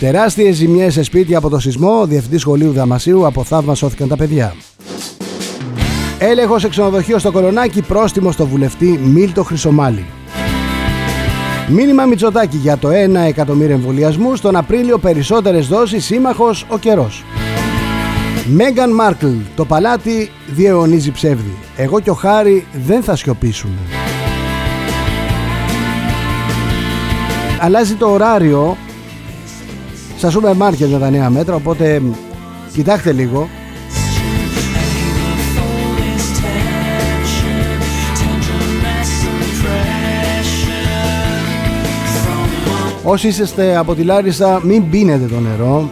Τεράστιες ζημιές σε σπίτια από το σεισμό. Διευθυντή σχολείου Δαμασίου από θαύμα σώθηκαν τα παιδιά. Έλεγχος σε ξενοδοχείο στο Κορονάκι. Πρόστιμο στο βουλευτή Μίλτο Χρυσομάλη. Μήνυμα Μητσοτάκη για το 1 εκατομμύριο εμβολιασμού. Τον Απρίλιο περισσότερες δόσεις. Σύμμαχος ο καιρός. Μέγαν Μάρκλ. Το παλάτι διαιωνίζει ψεύδι. Εγώ και ο Χάρη δεν θα σιωπήσουμε. αλλάζει το ωράριο στα σούπερ μάρκετ με τα νέα μέτρα οπότε κοιτάξτε λίγο Όσοι είσαστε από τη Λάρισα μην πίνετε το νερό.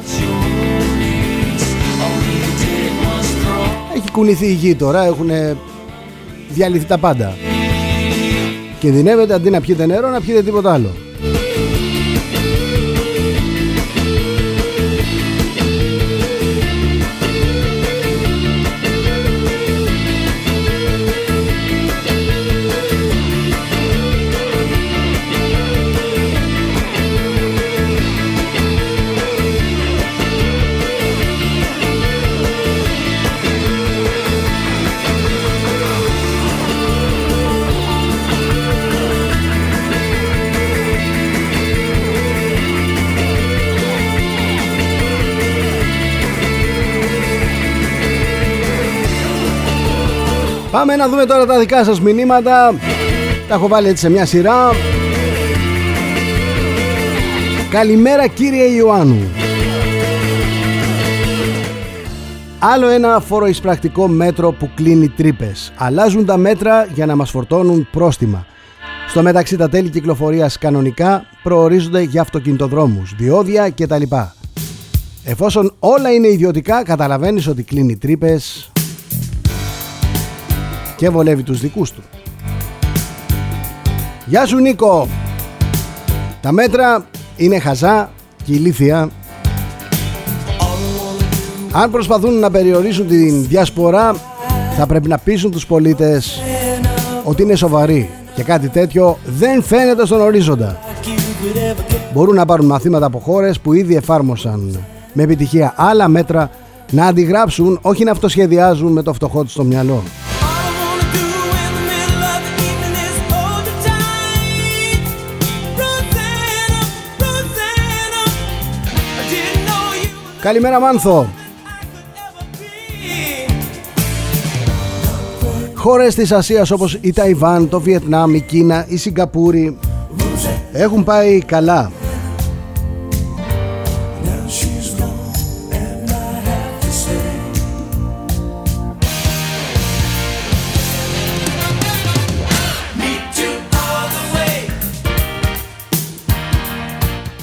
Έχει κουνηθεί η γη τώρα Έχουν διαλυθεί τα πάντα. Κινδυνεύετε αντί να πιείτε νερό να πιείτε τίποτα άλλο να δούμε τώρα τα δικά σας μηνύματα Τα έχω βάλει έτσι σε μια σειρά Καλημέρα κύριε Ιωάννου Άλλο ένα φοροεισπρακτικό μέτρο που κλείνει τρύπες. Αλλάζουν τα μέτρα για να μας φορτώνουν πρόστιμα. Στο μεταξύ τα τέλη κυκλοφορίας κανονικά προορίζονται για αυτοκινητοδρόμους, διόδια κτλ. Εφόσον όλα είναι ιδιωτικά καταλαβαίνεις ότι κλείνει τρύπες και βολεύει τους δικούς του. Γεια σου Νίκο! Τα μέτρα είναι χαζά και ηλίθια αν προσπαθούν να περιορίσουν την διασπορά θα πρέπει να πείσουν τους πολίτες ότι είναι σοβαροί και κάτι τέτοιο δεν φαίνεται στον ορίζοντα. Μπορούν να πάρουν μαθήματα από χώρες που ήδη εφάρμοσαν με επιτυχία άλλα μέτρα να αντιγράψουν, όχι να αυτοσχεδιάζουν με το φτωχό τους στο μυαλό. Καλημέρα Μάνθο Χώρες της Ασίας όπως η Ταϊβάν, το Βιετνάμ, η Κίνα, η Σιγκαπούρη έχουν πάει καλά.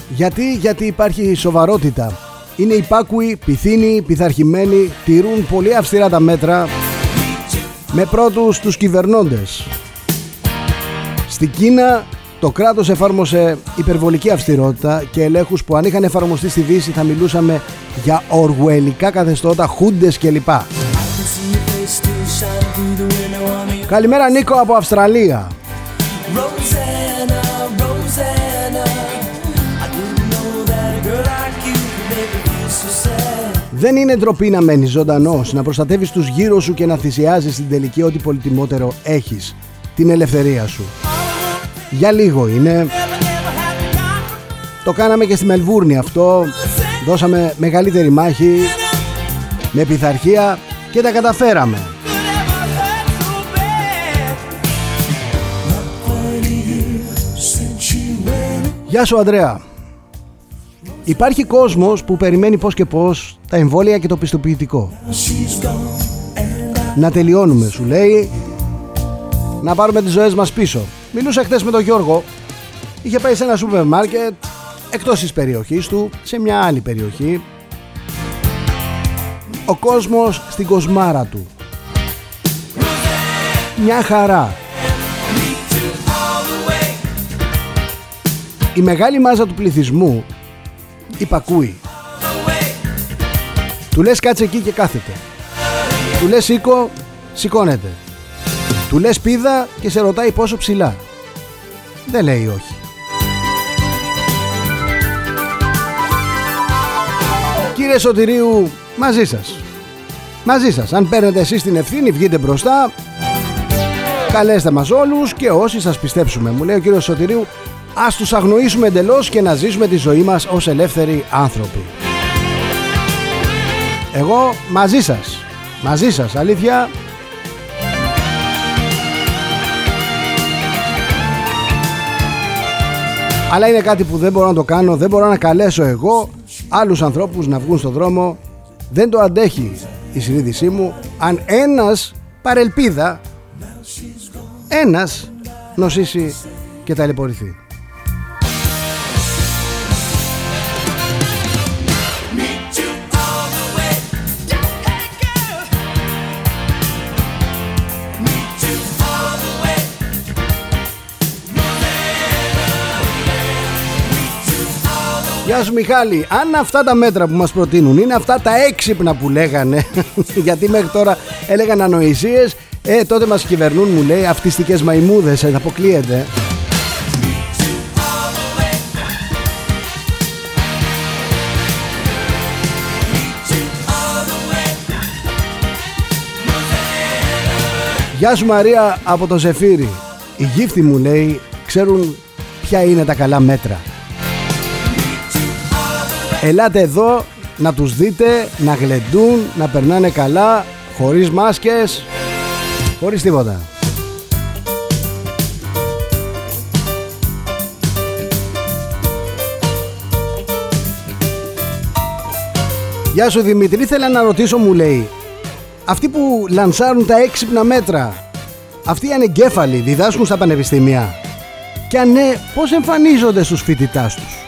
Γιατί, γιατί υπάρχει σοβαρότητα. Είναι υπάκουοι, πυθύνοι, πειθαρχημένοι, τηρούν πολύ αυστηρά τα μέτρα με πρώτους τους κυβερνώντες. Στην Κίνα το κράτος εφάρμοσε υπερβολική αυστηρότητα και ελέγχους που αν είχαν εφαρμοστεί στη Δύση θα μιλούσαμε για οργουελικά καθεστώτα, χούντες κλπ. Καλημέρα Νίκο από Αυστραλία. Δεν είναι ντροπή να μένεις ζωντανός, να προστατεύεις τους γύρω σου και να θυσιάζεις στην τελική ό,τι πολυτιμότερο έχεις. Την ελευθερία σου. Για λίγο είναι. Το κάναμε και στη Μελβούρνη αυτό. Δώσαμε μεγαλύτερη μάχη με πειθαρχία και τα καταφέραμε. Γεια σου Ανδρέα. Υπάρχει κόσμος που περιμένει πώς και πώς τα εμβόλια και το πιστοποιητικό. Να τελειώνουμε σου λέει. Να πάρουμε τις ζωές μας πίσω. Μιλούσα χθες με τον Γιώργο. Είχε πάει σε ένα σούπερ μάρκετ Εκτός της περιοχής του Σε μια άλλη περιοχή. Ο κόσμος στην κοσμάρα του. Μια χαρά. Η μεγάλη μάζα του πληθυσμού υπακούει. Του λες κάτσε εκεί και κάθεται. Του λες σήκω, σηκώνεται. Του λες πίδα και σε ρωτάει πόσο ψηλά. Δεν λέει όχι. Κύριε Σωτηρίου, μαζί σας. Μαζί σας. Αν παίρνετε εσείς την ευθύνη, βγείτε μπροστά. Καλέστε μας όλους και όσοι σας πιστέψουμε. Μου λέει ο κύριος Σωτηρίου, Ας τους αγνοήσουμε εντελώς και να ζήσουμε τη ζωή μας ως ελεύθεροι άνθρωποι. Εγώ μαζί σας. Μαζί σας, αλήθεια. Αλλά είναι κάτι που δεν μπορώ να το κάνω, δεν μπορώ να καλέσω εγώ άλλους ανθρώπους να βγουν στον δρόμο. Δεν το αντέχει η συνείδησή μου αν ένας παρελπίδα, ένας νοσήσει και ταλαιπωρηθεί. Γεια σου Μιχάλη, αν αυτά τα μέτρα που μας προτείνουν είναι αυτά τα έξυπνα που λέγανε γιατί μέχρι τώρα έλεγαν ανοησίες ε, τότε μας κυβερνούν μου λέει αυτιστικές μαϊμούδες, ε, αποκλείεται. Γεια σου Μαρία από το Ζεφύρι. Οι γύφτοι μου λέει ξέρουν ποια είναι τα καλά μέτρα Ελάτε εδώ να τους δείτε, να γλεντούν, να περνάνε καλά, χωρίς μάσκες, Χωρίς τίποτα. Γεια σου Δημήτρη, ήθελα να ρωτήσω μου λέει Αυτοί που λανσάρουν τα έξυπνα μέτρα Αυτοί οι ανεγκέφαλοι διδάσκουν στα πανεπιστήμια; Και αν ναι, πώς εμφανίζονται στους φοιτητάς τους;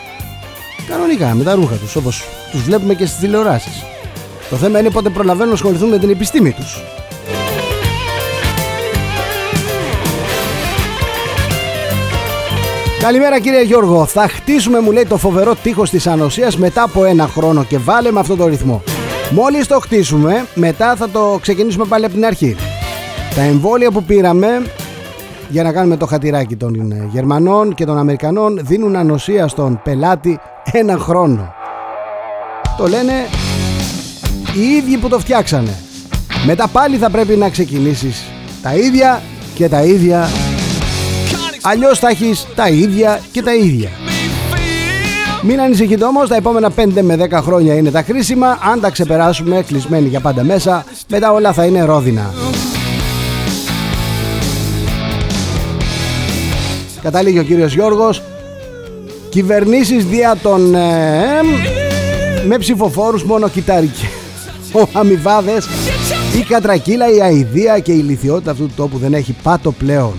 Κανονικά με τα ρούχα τους όπως τους βλέπουμε και στις τηλεοράσεις Το θέμα είναι πότε προλαβαίνουν να ασχοληθούν με την επιστήμη τους Καλημέρα κύριε Γιώργο. Θα χτίσουμε μου λέει το φοβερό τείχος της ανοσίας μετά από ένα χρόνο και βάλε με αυτό το ρυθμό. Μόλις το χτίσουμε μετά θα το ξεκινήσουμε πάλι από την αρχή. Τα εμβόλια που πήραμε για να κάνουμε το χατηράκι των Γερμανών και των Αμερικανών δίνουν ανοσία στον πελάτη ένα χρόνο. Το λένε οι ίδιοι που το φτιάξανε. Μετά πάλι θα πρέπει να ξεκινήσεις τα ίδια και τα ίδια Αλλιώς θα έχεις τα ίδια και τα ίδια. Μην ανησυχείτε όμως, τα επόμενα 5 με 10 χρόνια είναι τα χρήσιμα. Αν τα ξεπεράσουμε κλεισμένοι για πάντα μέσα, μετά όλα θα είναι ρόδινα. Κατάληγε ο κύριος Γιώργος Κυβερνήσεις δια των ε, Με ψηφοφόρους μόνο κοιτάρικε Ο αμοιβάδες Η κατρακύλα, η αηδία και η λιθιότητα αυτού του τόπου δεν έχει πάτο πλέον.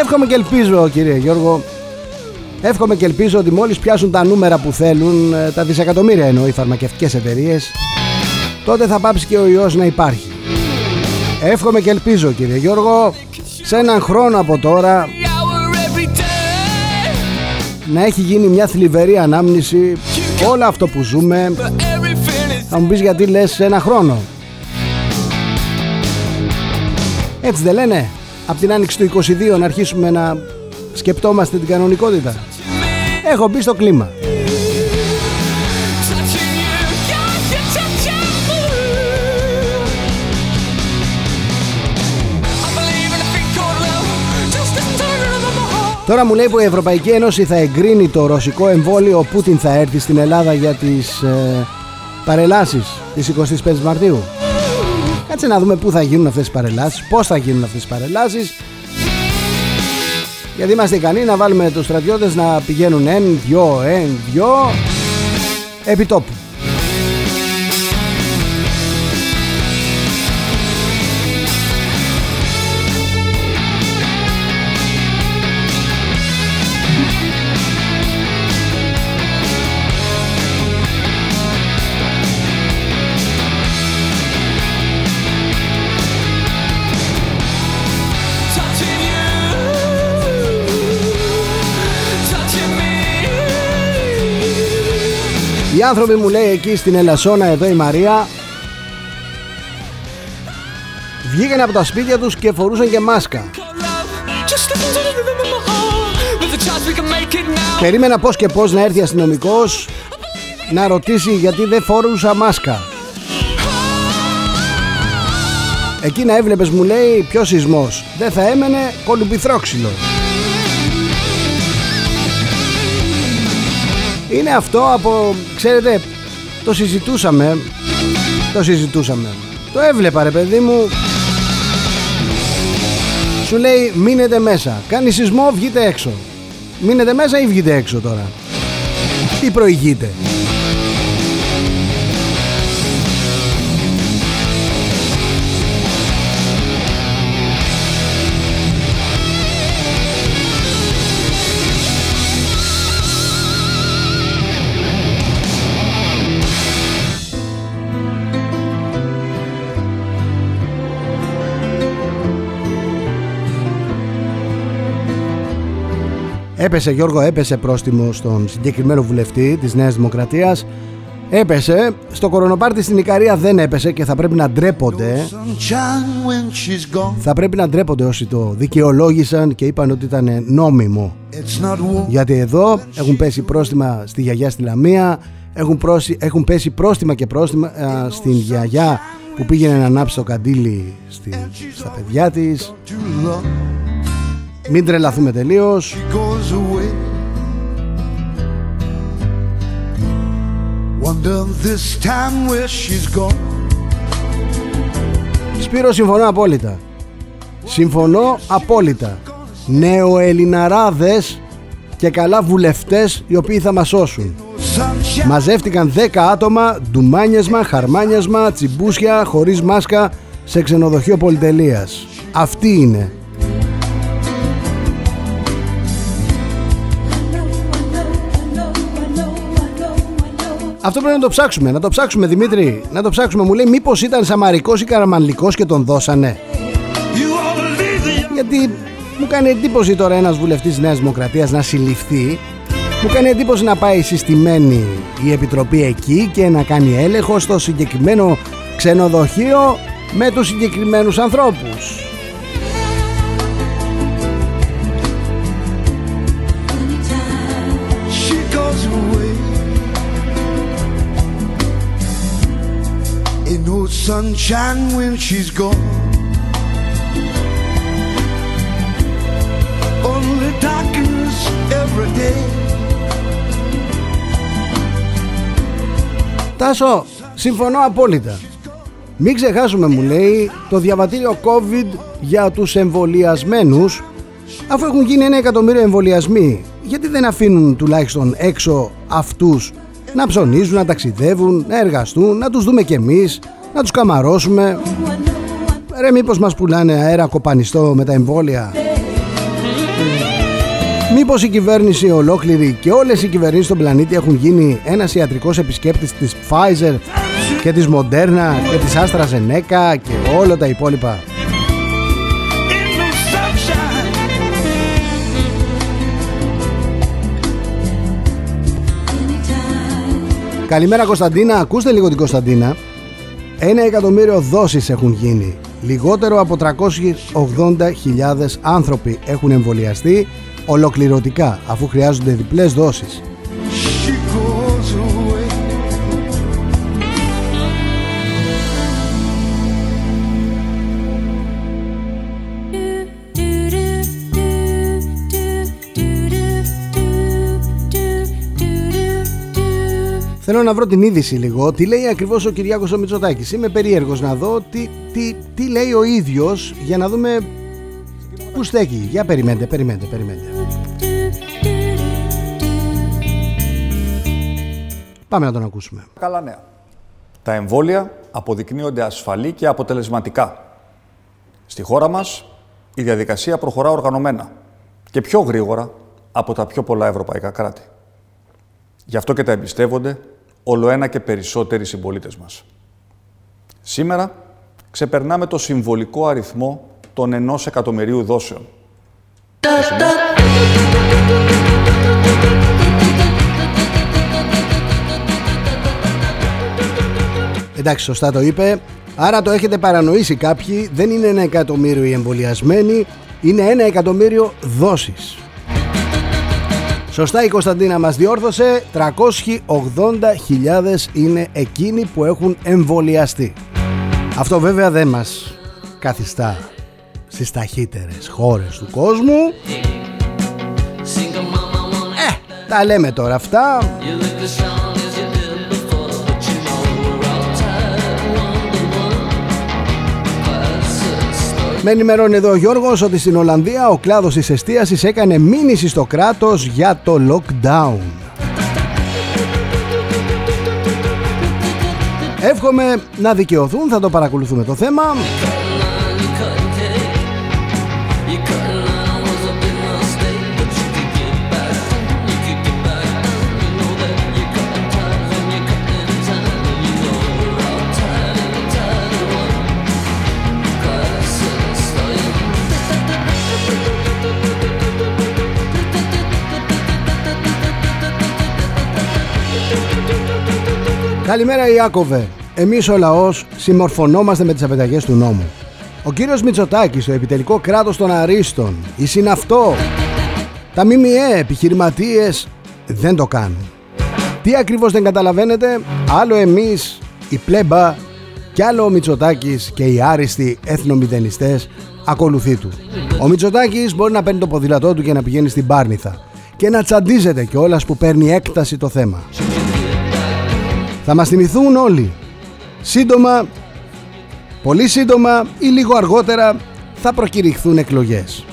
Εύχομαι και ελπίζω κύριε Γιώργο Εύχομαι και ελπίζω ότι μόλις πιάσουν τα νούμερα που θέλουν ε, Τα δισεκατομμύρια εννοώ οι φαρμακευτικές εταιρείες, Τότε θα πάψει και ο ιός να υπάρχει Εύχομαι και ελπίζω κύριε Γιώργο Σε έναν χρόνο από τώρα Να έχει γίνει μια θλιβερή ανάμνηση Όλο αυτό που ζούμε Θα μου πεις γιατί λες σε ένα χρόνο Έτσι δεν λένε από την άνοιξη του 22 να αρχίσουμε να σκεπτόμαστε την κανονικότητα. Έχω μπει στο κλίμα. Τώρα μου λέει που η Ευρωπαϊκή Ένωση θα εγκρίνει το ρωσικό εμβόλιο ο Πούτιν θα έρθει στην Ελλάδα για τις ε, παρελάσεις της 25 Μαρτίου. Κάτσε να δούμε πού θα γίνουν αυτές οι παρελάσεις, πώς θα γίνουν αυτές οι παρελάσεις. Γιατί είμαστε ικανοί να βάλουμε τους στρατιώτες να πηγαίνουν εν, δυο, εν, δυο, επί τόπου. Οι άνθρωποι μου λέει εκεί στην Ελασσόνα εδώ η Μαρία Βγήκαν από τα σπίτια τους και φορούσαν και μάσκα. Περίμενα πώς και πώς να έρθει αστυνομικός Να ρωτήσει γιατί δεν φορούσα μάσκα. Εκεί να έβλεπες μου λέει ποιος σεισμός. Δεν θα έμενε κολουμπιθρόξυλο Είναι αυτό από, ξέρετε, το συζητούσαμε, το συζητούσαμε. Το έβλεπα ρε παιδί μου. Σου λέει μείνετε μέσα. Κάνει σεισμό, βγείτε έξω. Μείνετε μέσα ή βγείτε έξω τώρα. Τι προηγείτε. Έπεσε Γιώργο, έπεσε πρόστιμο στον συγκεκριμένο βουλευτή της Νέας Δημοκρατίας. Έπεσε, στο κορονοπάρτι στην Ικαρία δεν έπεσε και θα πρέπει να ντρέπονται. Θα πρέπει να ντρέπονται όσοι το δικαιολόγησαν και είπαν ότι ήταν νόμιμο. Γιατί εδώ έχουν πέσει πρόστιμα στη γιαγιά στη Λαμία έχουν, πρόσι, έχουν πέσει πρόστιμα και πρόστιμα στην γιαγιά που πήγαινε να ανάψει το καντήλι στη, στα παιδιά της μην τρελαθούμε τελείως. Σπύρο, συμφωνώ απόλυτα. Συμφωνώ απόλυτα. Νεοελληναράδες και καλά βουλευτές οι οποίοι θα μας σώσουν. Μαζεύτηκαν 10 άτομα, ντουμάνιασμα, χαρμάνιασμα, τσιμπούσια, χωρίς μάσκα, σε ξενοδοχείο πολυτελείας. Αυτή είναι Αυτό πρέπει να το ψάξουμε, να το ψάξουμε Δημήτρη, να το ψάξουμε. Μου λέει μήπως ήταν Σαμαρικός ή Καραμανλικός και τον δώσανε. Γιατί μου κάνει εντύπωση τώρα ένας βουλευτής Νέας Δημοκρατίας να συλληφθεί μου κάνει εντύπωση να πάει συστημένη η Επιτροπή εκεί και να κάνει έλεγχο στο συγκεκριμένο ξενοδοχείο με τους συγκεκριμένους ανθρώπους. Sunshine when she's gone. Only darkness every day. Τάσο, συμφωνώ απόλυτα. Μην ξεχάσουμε μου λέει το διαβατήριο COVID για τους εμβολιασμένους αφού έχουν γίνει ένα εκατομμύριο εμβολιασμοί γιατί δεν αφήνουν τουλάχιστον έξω αυτούς να ψωνίζουν, να ταξιδεύουν, να εργαστούν, να τους δούμε κι εμείς, να τους καμαρώσουμε. Ρε μήπως μας πουλάνε αέρα κοπανιστό με τα εμβόλια; Μήπως η κυβέρνηση ολόκληρη και όλες οι κυβερνήσεις στον πλανήτη έχουν γίνει ένας ιατρικός επισκέπτης της Pfizer και της Moderna και της AstraZeneca και όλα τα υπόλοιπα; Καλημέρα Κωνσταντίνα, ακούστε λίγο την Κωνσταντίνα. Ένα εκατομμύριο δόσεις έχουν γίνει. Λιγότερο από 380.000 άνθρωποι έχουν εμβολιαστεί ολοκληρωτικά αφού χρειάζονται διπλές δόσεις. Θέλω να βρω την είδηση λίγο. Τι λέει ακριβώς ο Κυριάκος ο Μητσοτάκης; Είμαι περίεργος να δω τι, τι, τι λέει ο ίδιος για να δούμε πού στέκει. Για περιμένετε, περιμένετε, περιμένετε. Πάμε να τον ακούσουμε. Καλά νέα. Τα εμβόλια αποδεικνύονται ασφαλή και αποτελεσματικά. Στη χώρα μας η διαδικασία προχωρά οργανωμένα και πιο γρήγορα από τα πιο πολλά ευρωπαϊκά κράτη. Γι' αυτό και τα εμπιστεύονται όλο ένα και περισσότεροι συμπολίτες μας. Σήμερα ξεπερνάμε το συμβολικό αριθμό των ενός εκατομμυρίου δόσεων. Εντάξει, σωστά το είπε. Άρα το έχετε παρανοήσει κάποιοι. Δεν είναι ένα εκατομμύριο οι εμβολιασμένοι, είναι ένα εκατομμύριο δόσεις. Σωστά η Κωνσταντίνα μας διόρθωσε. 380.000 είναι εκείνοι που έχουν εμβολιαστεί. Αυτό βέβαια δεν μας καθιστά στις ταχύτερες χώρες του κόσμου. Ε, τα λέμε τώρα αυτά Με ενημερώνει εδώ ο Γιώργος ότι στην Ολλανδία ο κλάδος της εστίασης έκανε μήνυση στο κράτος για το lockdown. Εύχομαι να δικαιωθούν, θα το παρακολουθούμε το θέμα. Καλημέρα Ιάκωβε. Εμείς ο λαός συμμορφωνόμαστε με τις απαιταγές του νόμου. Ο κύριος Μητσοτάκης, το επιτελικό κράτος των αρίστων, η συναυτό, τα ΜΜΕ, επιχειρηματίες δεν το κάνουν. Τι ακριβώς δεν καταλαβαίνετε, άλλο εμείς, η πλέμπα και άλλο ο Μητσοτάκης και οι άριστοι εθνομηδενιστές ακολουθεί του. Ο Μητσοτάκης μπορεί να παίρνει το ποδηλατό του και να πηγαίνει στην Πάρνηθα και να τσαντίζεται κιόλας που παίρνει έκταση το θέμα. Θα μας θυμηθούν όλοι. Σύντομα, πολύ σύντομα ή λίγο αργότερα θα προκηρυχθούν εκλογές.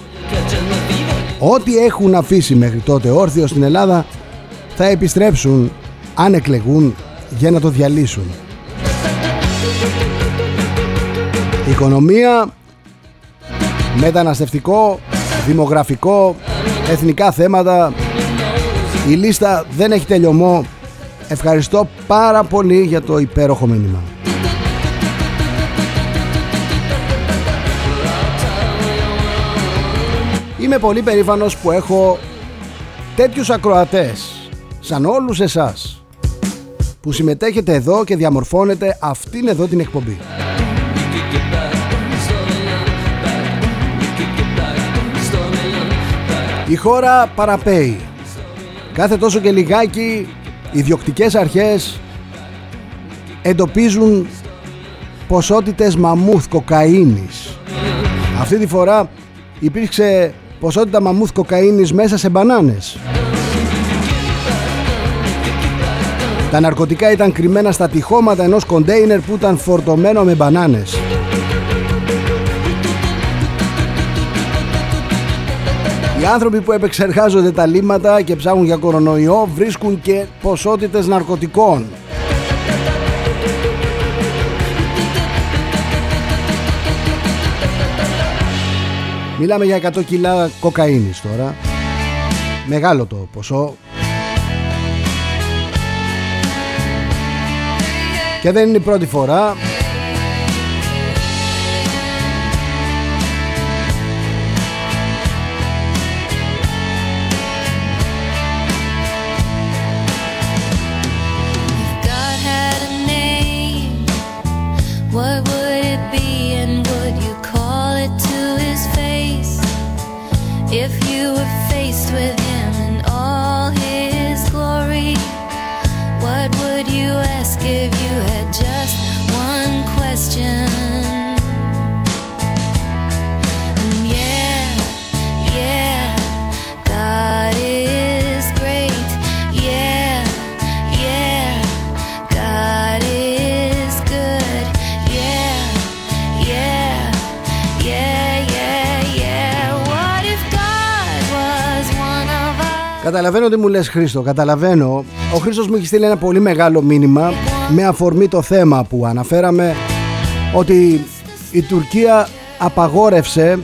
Ό,τι έχουν αφήσει μέχρι τότε όρθιο στην Ελλάδα θα επιστρέψουν αν εκλεγούν για να το διαλύσουν. Οικονομία, μεταναστευτικό, δημογραφικό, εθνικά θέματα. Η λίστα δεν έχει τελειωμό. Ευχαριστώ πάρα πολύ για το υπέροχο μήνυμα. Είμαι πολύ περήφανος που έχω τέτοιους ακροατές σαν όλους εσάς που συμμετέχετε εδώ και διαμορφώνετε αυτήν εδώ την εκπομπή. Η χώρα παραπέει. Κάθε τόσο και λιγάκι οι διοκτικές αρχές εντοπίζουν ποσότητες μαμούθ κοκαίνης. Αυτή τη φορά υπήρξε ποσότητα μαμούθ κοκαίνης μέσα σε μπανάνες. Τα ναρκωτικά ήταν κρυμμένα στα τυχώματα ενός κοντέινερ που ήταν φορτωμένο με μπανάνες. Οι άνθρωποι που επεξεργάζονται τα λίμματα και ψάχνουν για κορονοϊό βρίσκουν και ποσότητες ναρκωτικών. Μιλάμε για 100 κιλά κοκαίνης τώρα. Μεγάλο το ποσό. Και δεν είναι η πρώτη φορά Καταλαβαίνω ότι μου λες Χρήστο, καταλαβαίνω. Ο Χρήστος μου έχει στείλει ένα πολύ μεγάλο μήνυμα με αφορμή το θέμα που αναφέραμε ότι η Τουρκία απαγόρευσε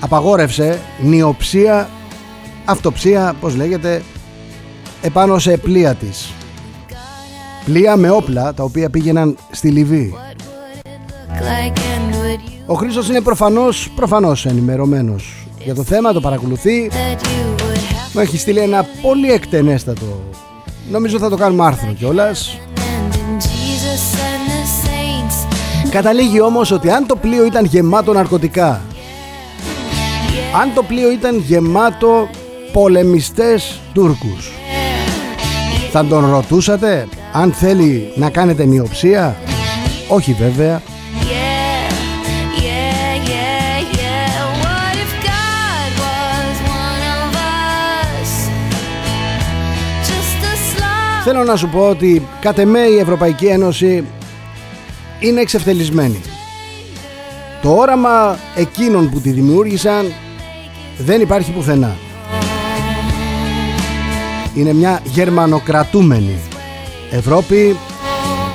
απαγόρευσε νιοψία, αυτοψία, πώς λέγεται, επάνω σε πλοία της. Πλοία με όπλα τα οποία πήγαιναν στη Λιβύη. Ο Χρήστος είναι προφανώς, προφανώς ενημερωμένος για το θέμα, το παρακολουθεί. Μου έχει στείλει ένα πολύ εκτενέστατο. Νομίζω θα το κάνουμε άρθρο κιόλας. Καταλήγει όμως ότι αν το πλοίο ήταν γεμάτο ναρκωτικά αν το πλοίο ήταν γεμάτο πολεμιστές Τούρκους θα τον ρωτούσατε αν θέλει να κάνετε νιοψία όχι βέβαια Θέλω να σου πω ότι κατ' εμέ η Ευρωπαϊκή Ένωση είναι εξευτελισμένη. Το όραμα εκείνων που τη δημιούργησαν δεν υπάρχει πουθενά. Είναι μια γερμανοκρατούμενη Ευρώπη.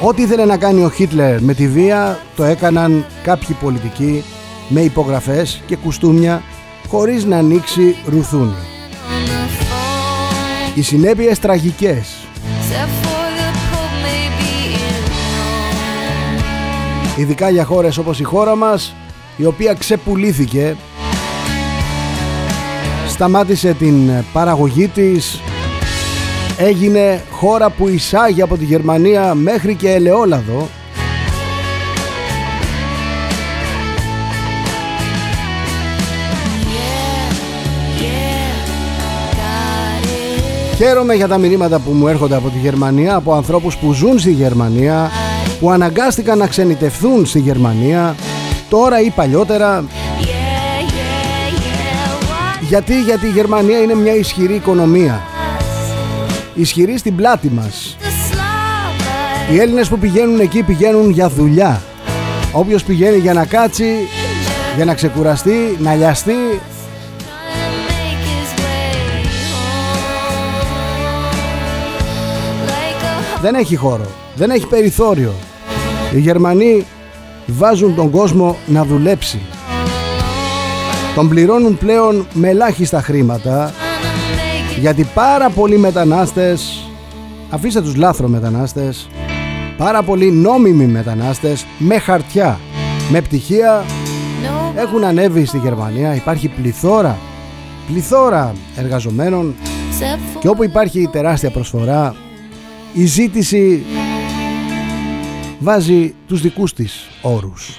Ό,τι ήθελε να κάνει ο Χίτλερ με τη βία το έκαναν κάποιοι πολιτικοί με υπογραφές και κουστούμια χωρίς να ανοίξει ρουθούνι. Οι συνέπειες τραγικές Ειδικά για χώρες όπως η χώρα μας η οποία ξεπουλήθηκε. Σταμάτησε την παραγωγή της. Έγινε χώρα που εισάγει από τη Γερμανία μέχρι και ελαιόλαδο Χαίρομαι για τα μηνύματα που μου έρχονται από τη Γερμανία, από ανθρώπους που ζουν στη Γερμανία, που αναγκάστηκαν να ξενιτευθούν στη Γερμανία, τώρα ή παλιότερα. Γιατί, γιατί η Γερμανία είναι μια ισχυρή οικονομία. Ισχυρή στην πλάτη μας. Οι Έλληνες που πηγαίνουν εκεί πηγαίνουν για δουλειά. Όποιος πηγαίνει για να κάτσει, για να ξεκουραστεί, να λιαστεί, δεν έχει χώρο, δεν έχει περιθώριο. Οι Γερμανοί βάζουν τον κόσμο να δουλέψει. Τον πληρώνουν πλέον με ελάχιστα χρήματα γιατί πάρα πολλοί μετανάστες, αφήστε τους λάθρο μετανάστες, πάρα πολλοί νόμιμοι μετανάστες με χαρτιά, με πτυχία έχουν ανέβει στη Γερμανία. Υπάρχει πληθώρα, πληθώρα εργαζομένων και όπου υπάρχει τεράστια προσφορά η ζήτηση βάζει τους δικούς της όρους.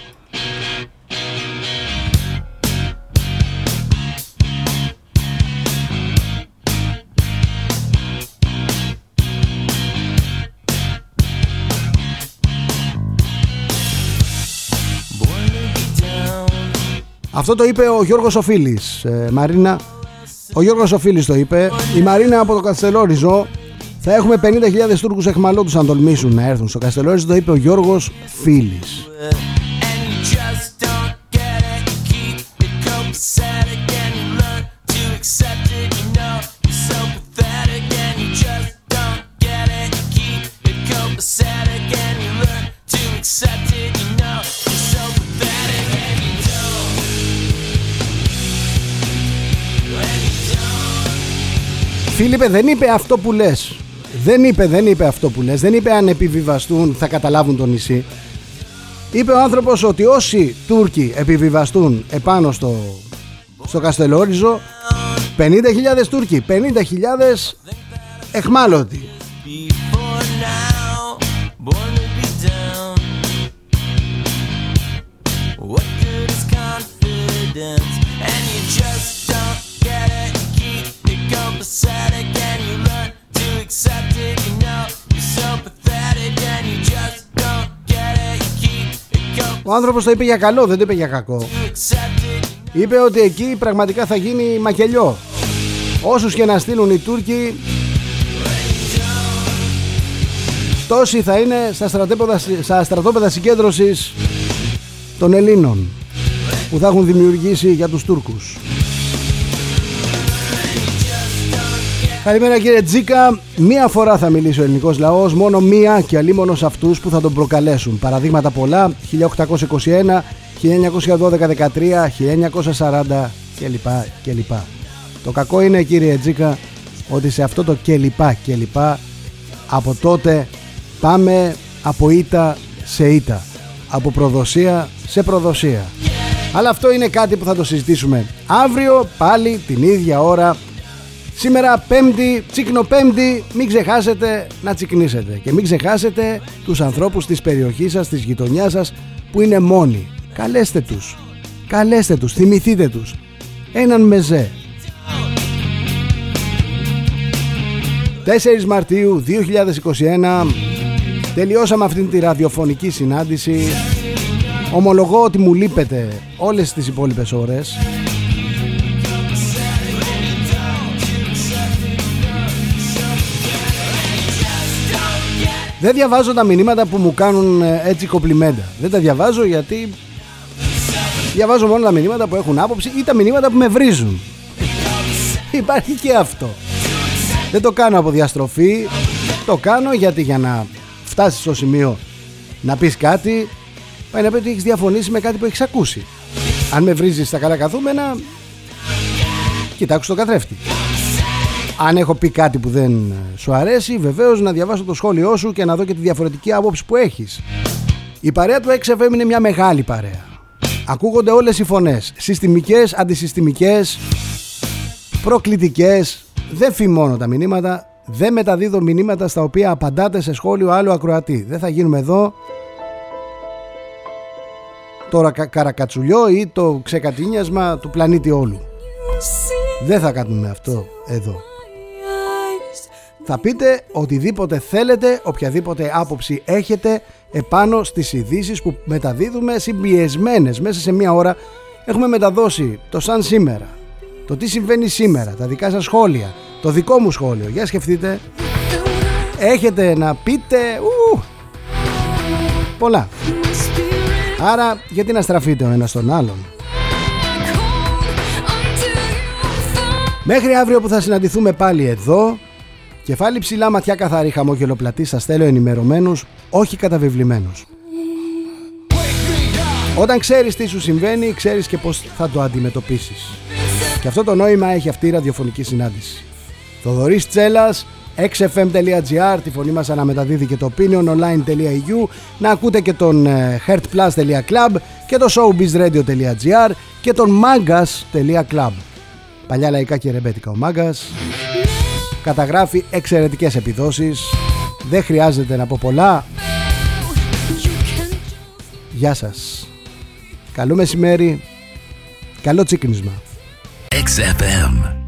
Αυτό το είπε ο Γιώργος Οφίλης, ε, Μαρίνα. Ο Γιώργος Οφίλης το είπε. Η Μαρίνα από το Καστελόριζο θα έχουμε 50.000 Τούρκους εχμαλώτους αν τολμήσουν να έρθουν στο Καστελόριζο, το είπε ο Γιώργος Φίλης. Φίλιππε δεν είπε αυτό που λες Δεν είπε, δεν είπε αυτό που λες Δεν είπε αν επιβιβαστούν θα καταλάβουν το νησί. Είπε ο άνθρωπος ότι όσοι Τούρκοι επιβιβαστούν επάνω στο, στο Καστελόριζο 50.000 Τούρκοι 50.000 εχμάλωτοι Ο άνθρωπος το είπε για καλό, δεν το είπε για κακό. Είπε ότι εκεί πραγματικά θα γίνει μακελιό. Όσους και να στείλουν οι Τούρκοι τόσοι θα είναι στα στρατόπεδα, στα στρατόπεδα συγκέντρωσης των Ελλήνων που θα έχουν δημιουργήσει για τους Τούρκους. Καλημέρα κύριε Τζίκα. Μία φορά θα μιλήσει ο ελληνικός λαός, μόνο μία και αλλήμωνο σε αυτούς που θα τον προκαλέσουν. Παραδείγματα πολλά, 1821, 1912-13, 1940 κλπ. κλπ. Το κακό είναι κύριε Τζίκα ότι σε αυτό το κλπ κλπ από τότε πάμε από ήττα σε ήττα. Από προδοσία σε προδοσία. Αλλά αυτό είναι κάτι που θα το συζητήσουμε αύριο πάλι την ίδια ώρα Σήμερα πέμπτη, τσίκνο πέμπτη, μην ξεχάσετε να τσικνίσετε και μην ξεχάσετε τους ανθρώπους της περιοχής σας, της γειτονιάς σας που είναι μόνοι. Καλέστε τους, καλέστε τους, θυμηθείτε τους. Έναν μεζέ. 4 Μαρτίου 2021 τελειώσαμε αυτήν τη ραδιοφωνική συνάντηση. Ομολογώ ότι μου λείπετε όλες τις υπόλοιπες ώρες. Δεν διαβάζω τα μηνύματα που μου κάνουν ε, έτσι κοπλιμέντα. Δεν τα διαβάζω γιατί διαβάζω μόνο τα μηνύματα που έχουν άποψη ή τα μηνύματα που με βρίζουν. Υπάρχει και αυτό. Δεν το κάνω από διαστροφή. Το κάνω γιατί για να φτάσεις στο σημείο να πεις κάτι πάει να πει ότι έχεις διαφωνήσει με κάτι που έχεις ακούσει. Αν με βρίζεις στα καλά καθούμενα κοιτάξου το καθρέφτη. Αν έχω πει κάτι που δεν σου αρέσει, βεβαίως να διαβάσω το σχόλιο σου και να δω και τη διαφορετική άποψη που έχεις. Η παρέα του XFM είναι μια μεγάλη παρέα. Ακούγονται όλες οι φωνές, συστημικές, αντισυστημικές, προκλητικές. Δεν φημώνω τα μηνύματα, δεν μεταδίδω μηνύματα στα οποία απαντάτε σε σχόλιο άλλου ακροατή. Δεν θα γίνουμε εδώ το καρακατσουλιό ή το ξεκατίνιασμα του πλανήτη όλου. Δεν θα κάνουμε αυτό εδώ. Θα πείτε οτιδήποτε θέλετε, οποιαδήποτε άποψη έχετε επάνω στις ειδήσεις που μεταδίδουμε συμπιεσμένες μέσα σε μία ώρα. Έχουμε μεταδώσει το σαν σήμερα, το τι συμβαίνει σήμερα, τα δικά σας σχόλια, το δικό μου σχόλιο. Για σκεφτείτε, έχετε να πείτε, ου, Πολλά. Άρα γιατί να στραφείτε ο ένας τον άλλον; Μέχρι αύριο που θα συναντηθούμε πάλι εδώ Κεφάλι ψηλά, ματιά καθαρή, χαμόγελο πλατή, σας θέλω ενημερωμένους, όχι καταβεβλημένους. Όταν ξέρεις τι σου συμβαίνει, ξέρεις και πώς θα το αντιμετωπίσεις. Και αυτό το νόημα έχει αυτή η ραδιοφωνική συνάντηση. Θοδωρής Τσέλας, xfm.gr, τη φωνή μας αναμεταδίδει και το opiniononline.eu, να ακούτε και τον ε, heartplus.club και το showbizradio.gr και τον magas.club. Παλιά λαϊκά και ρεμπέτικα ο Μάγκας καταγράφει εξαιρετικές επιδόσεις. Δεν χρειάζεται να πω πολλά. Γεια σας. Καλό μεσημέρι. Καλό τσίκνισμα. XFM.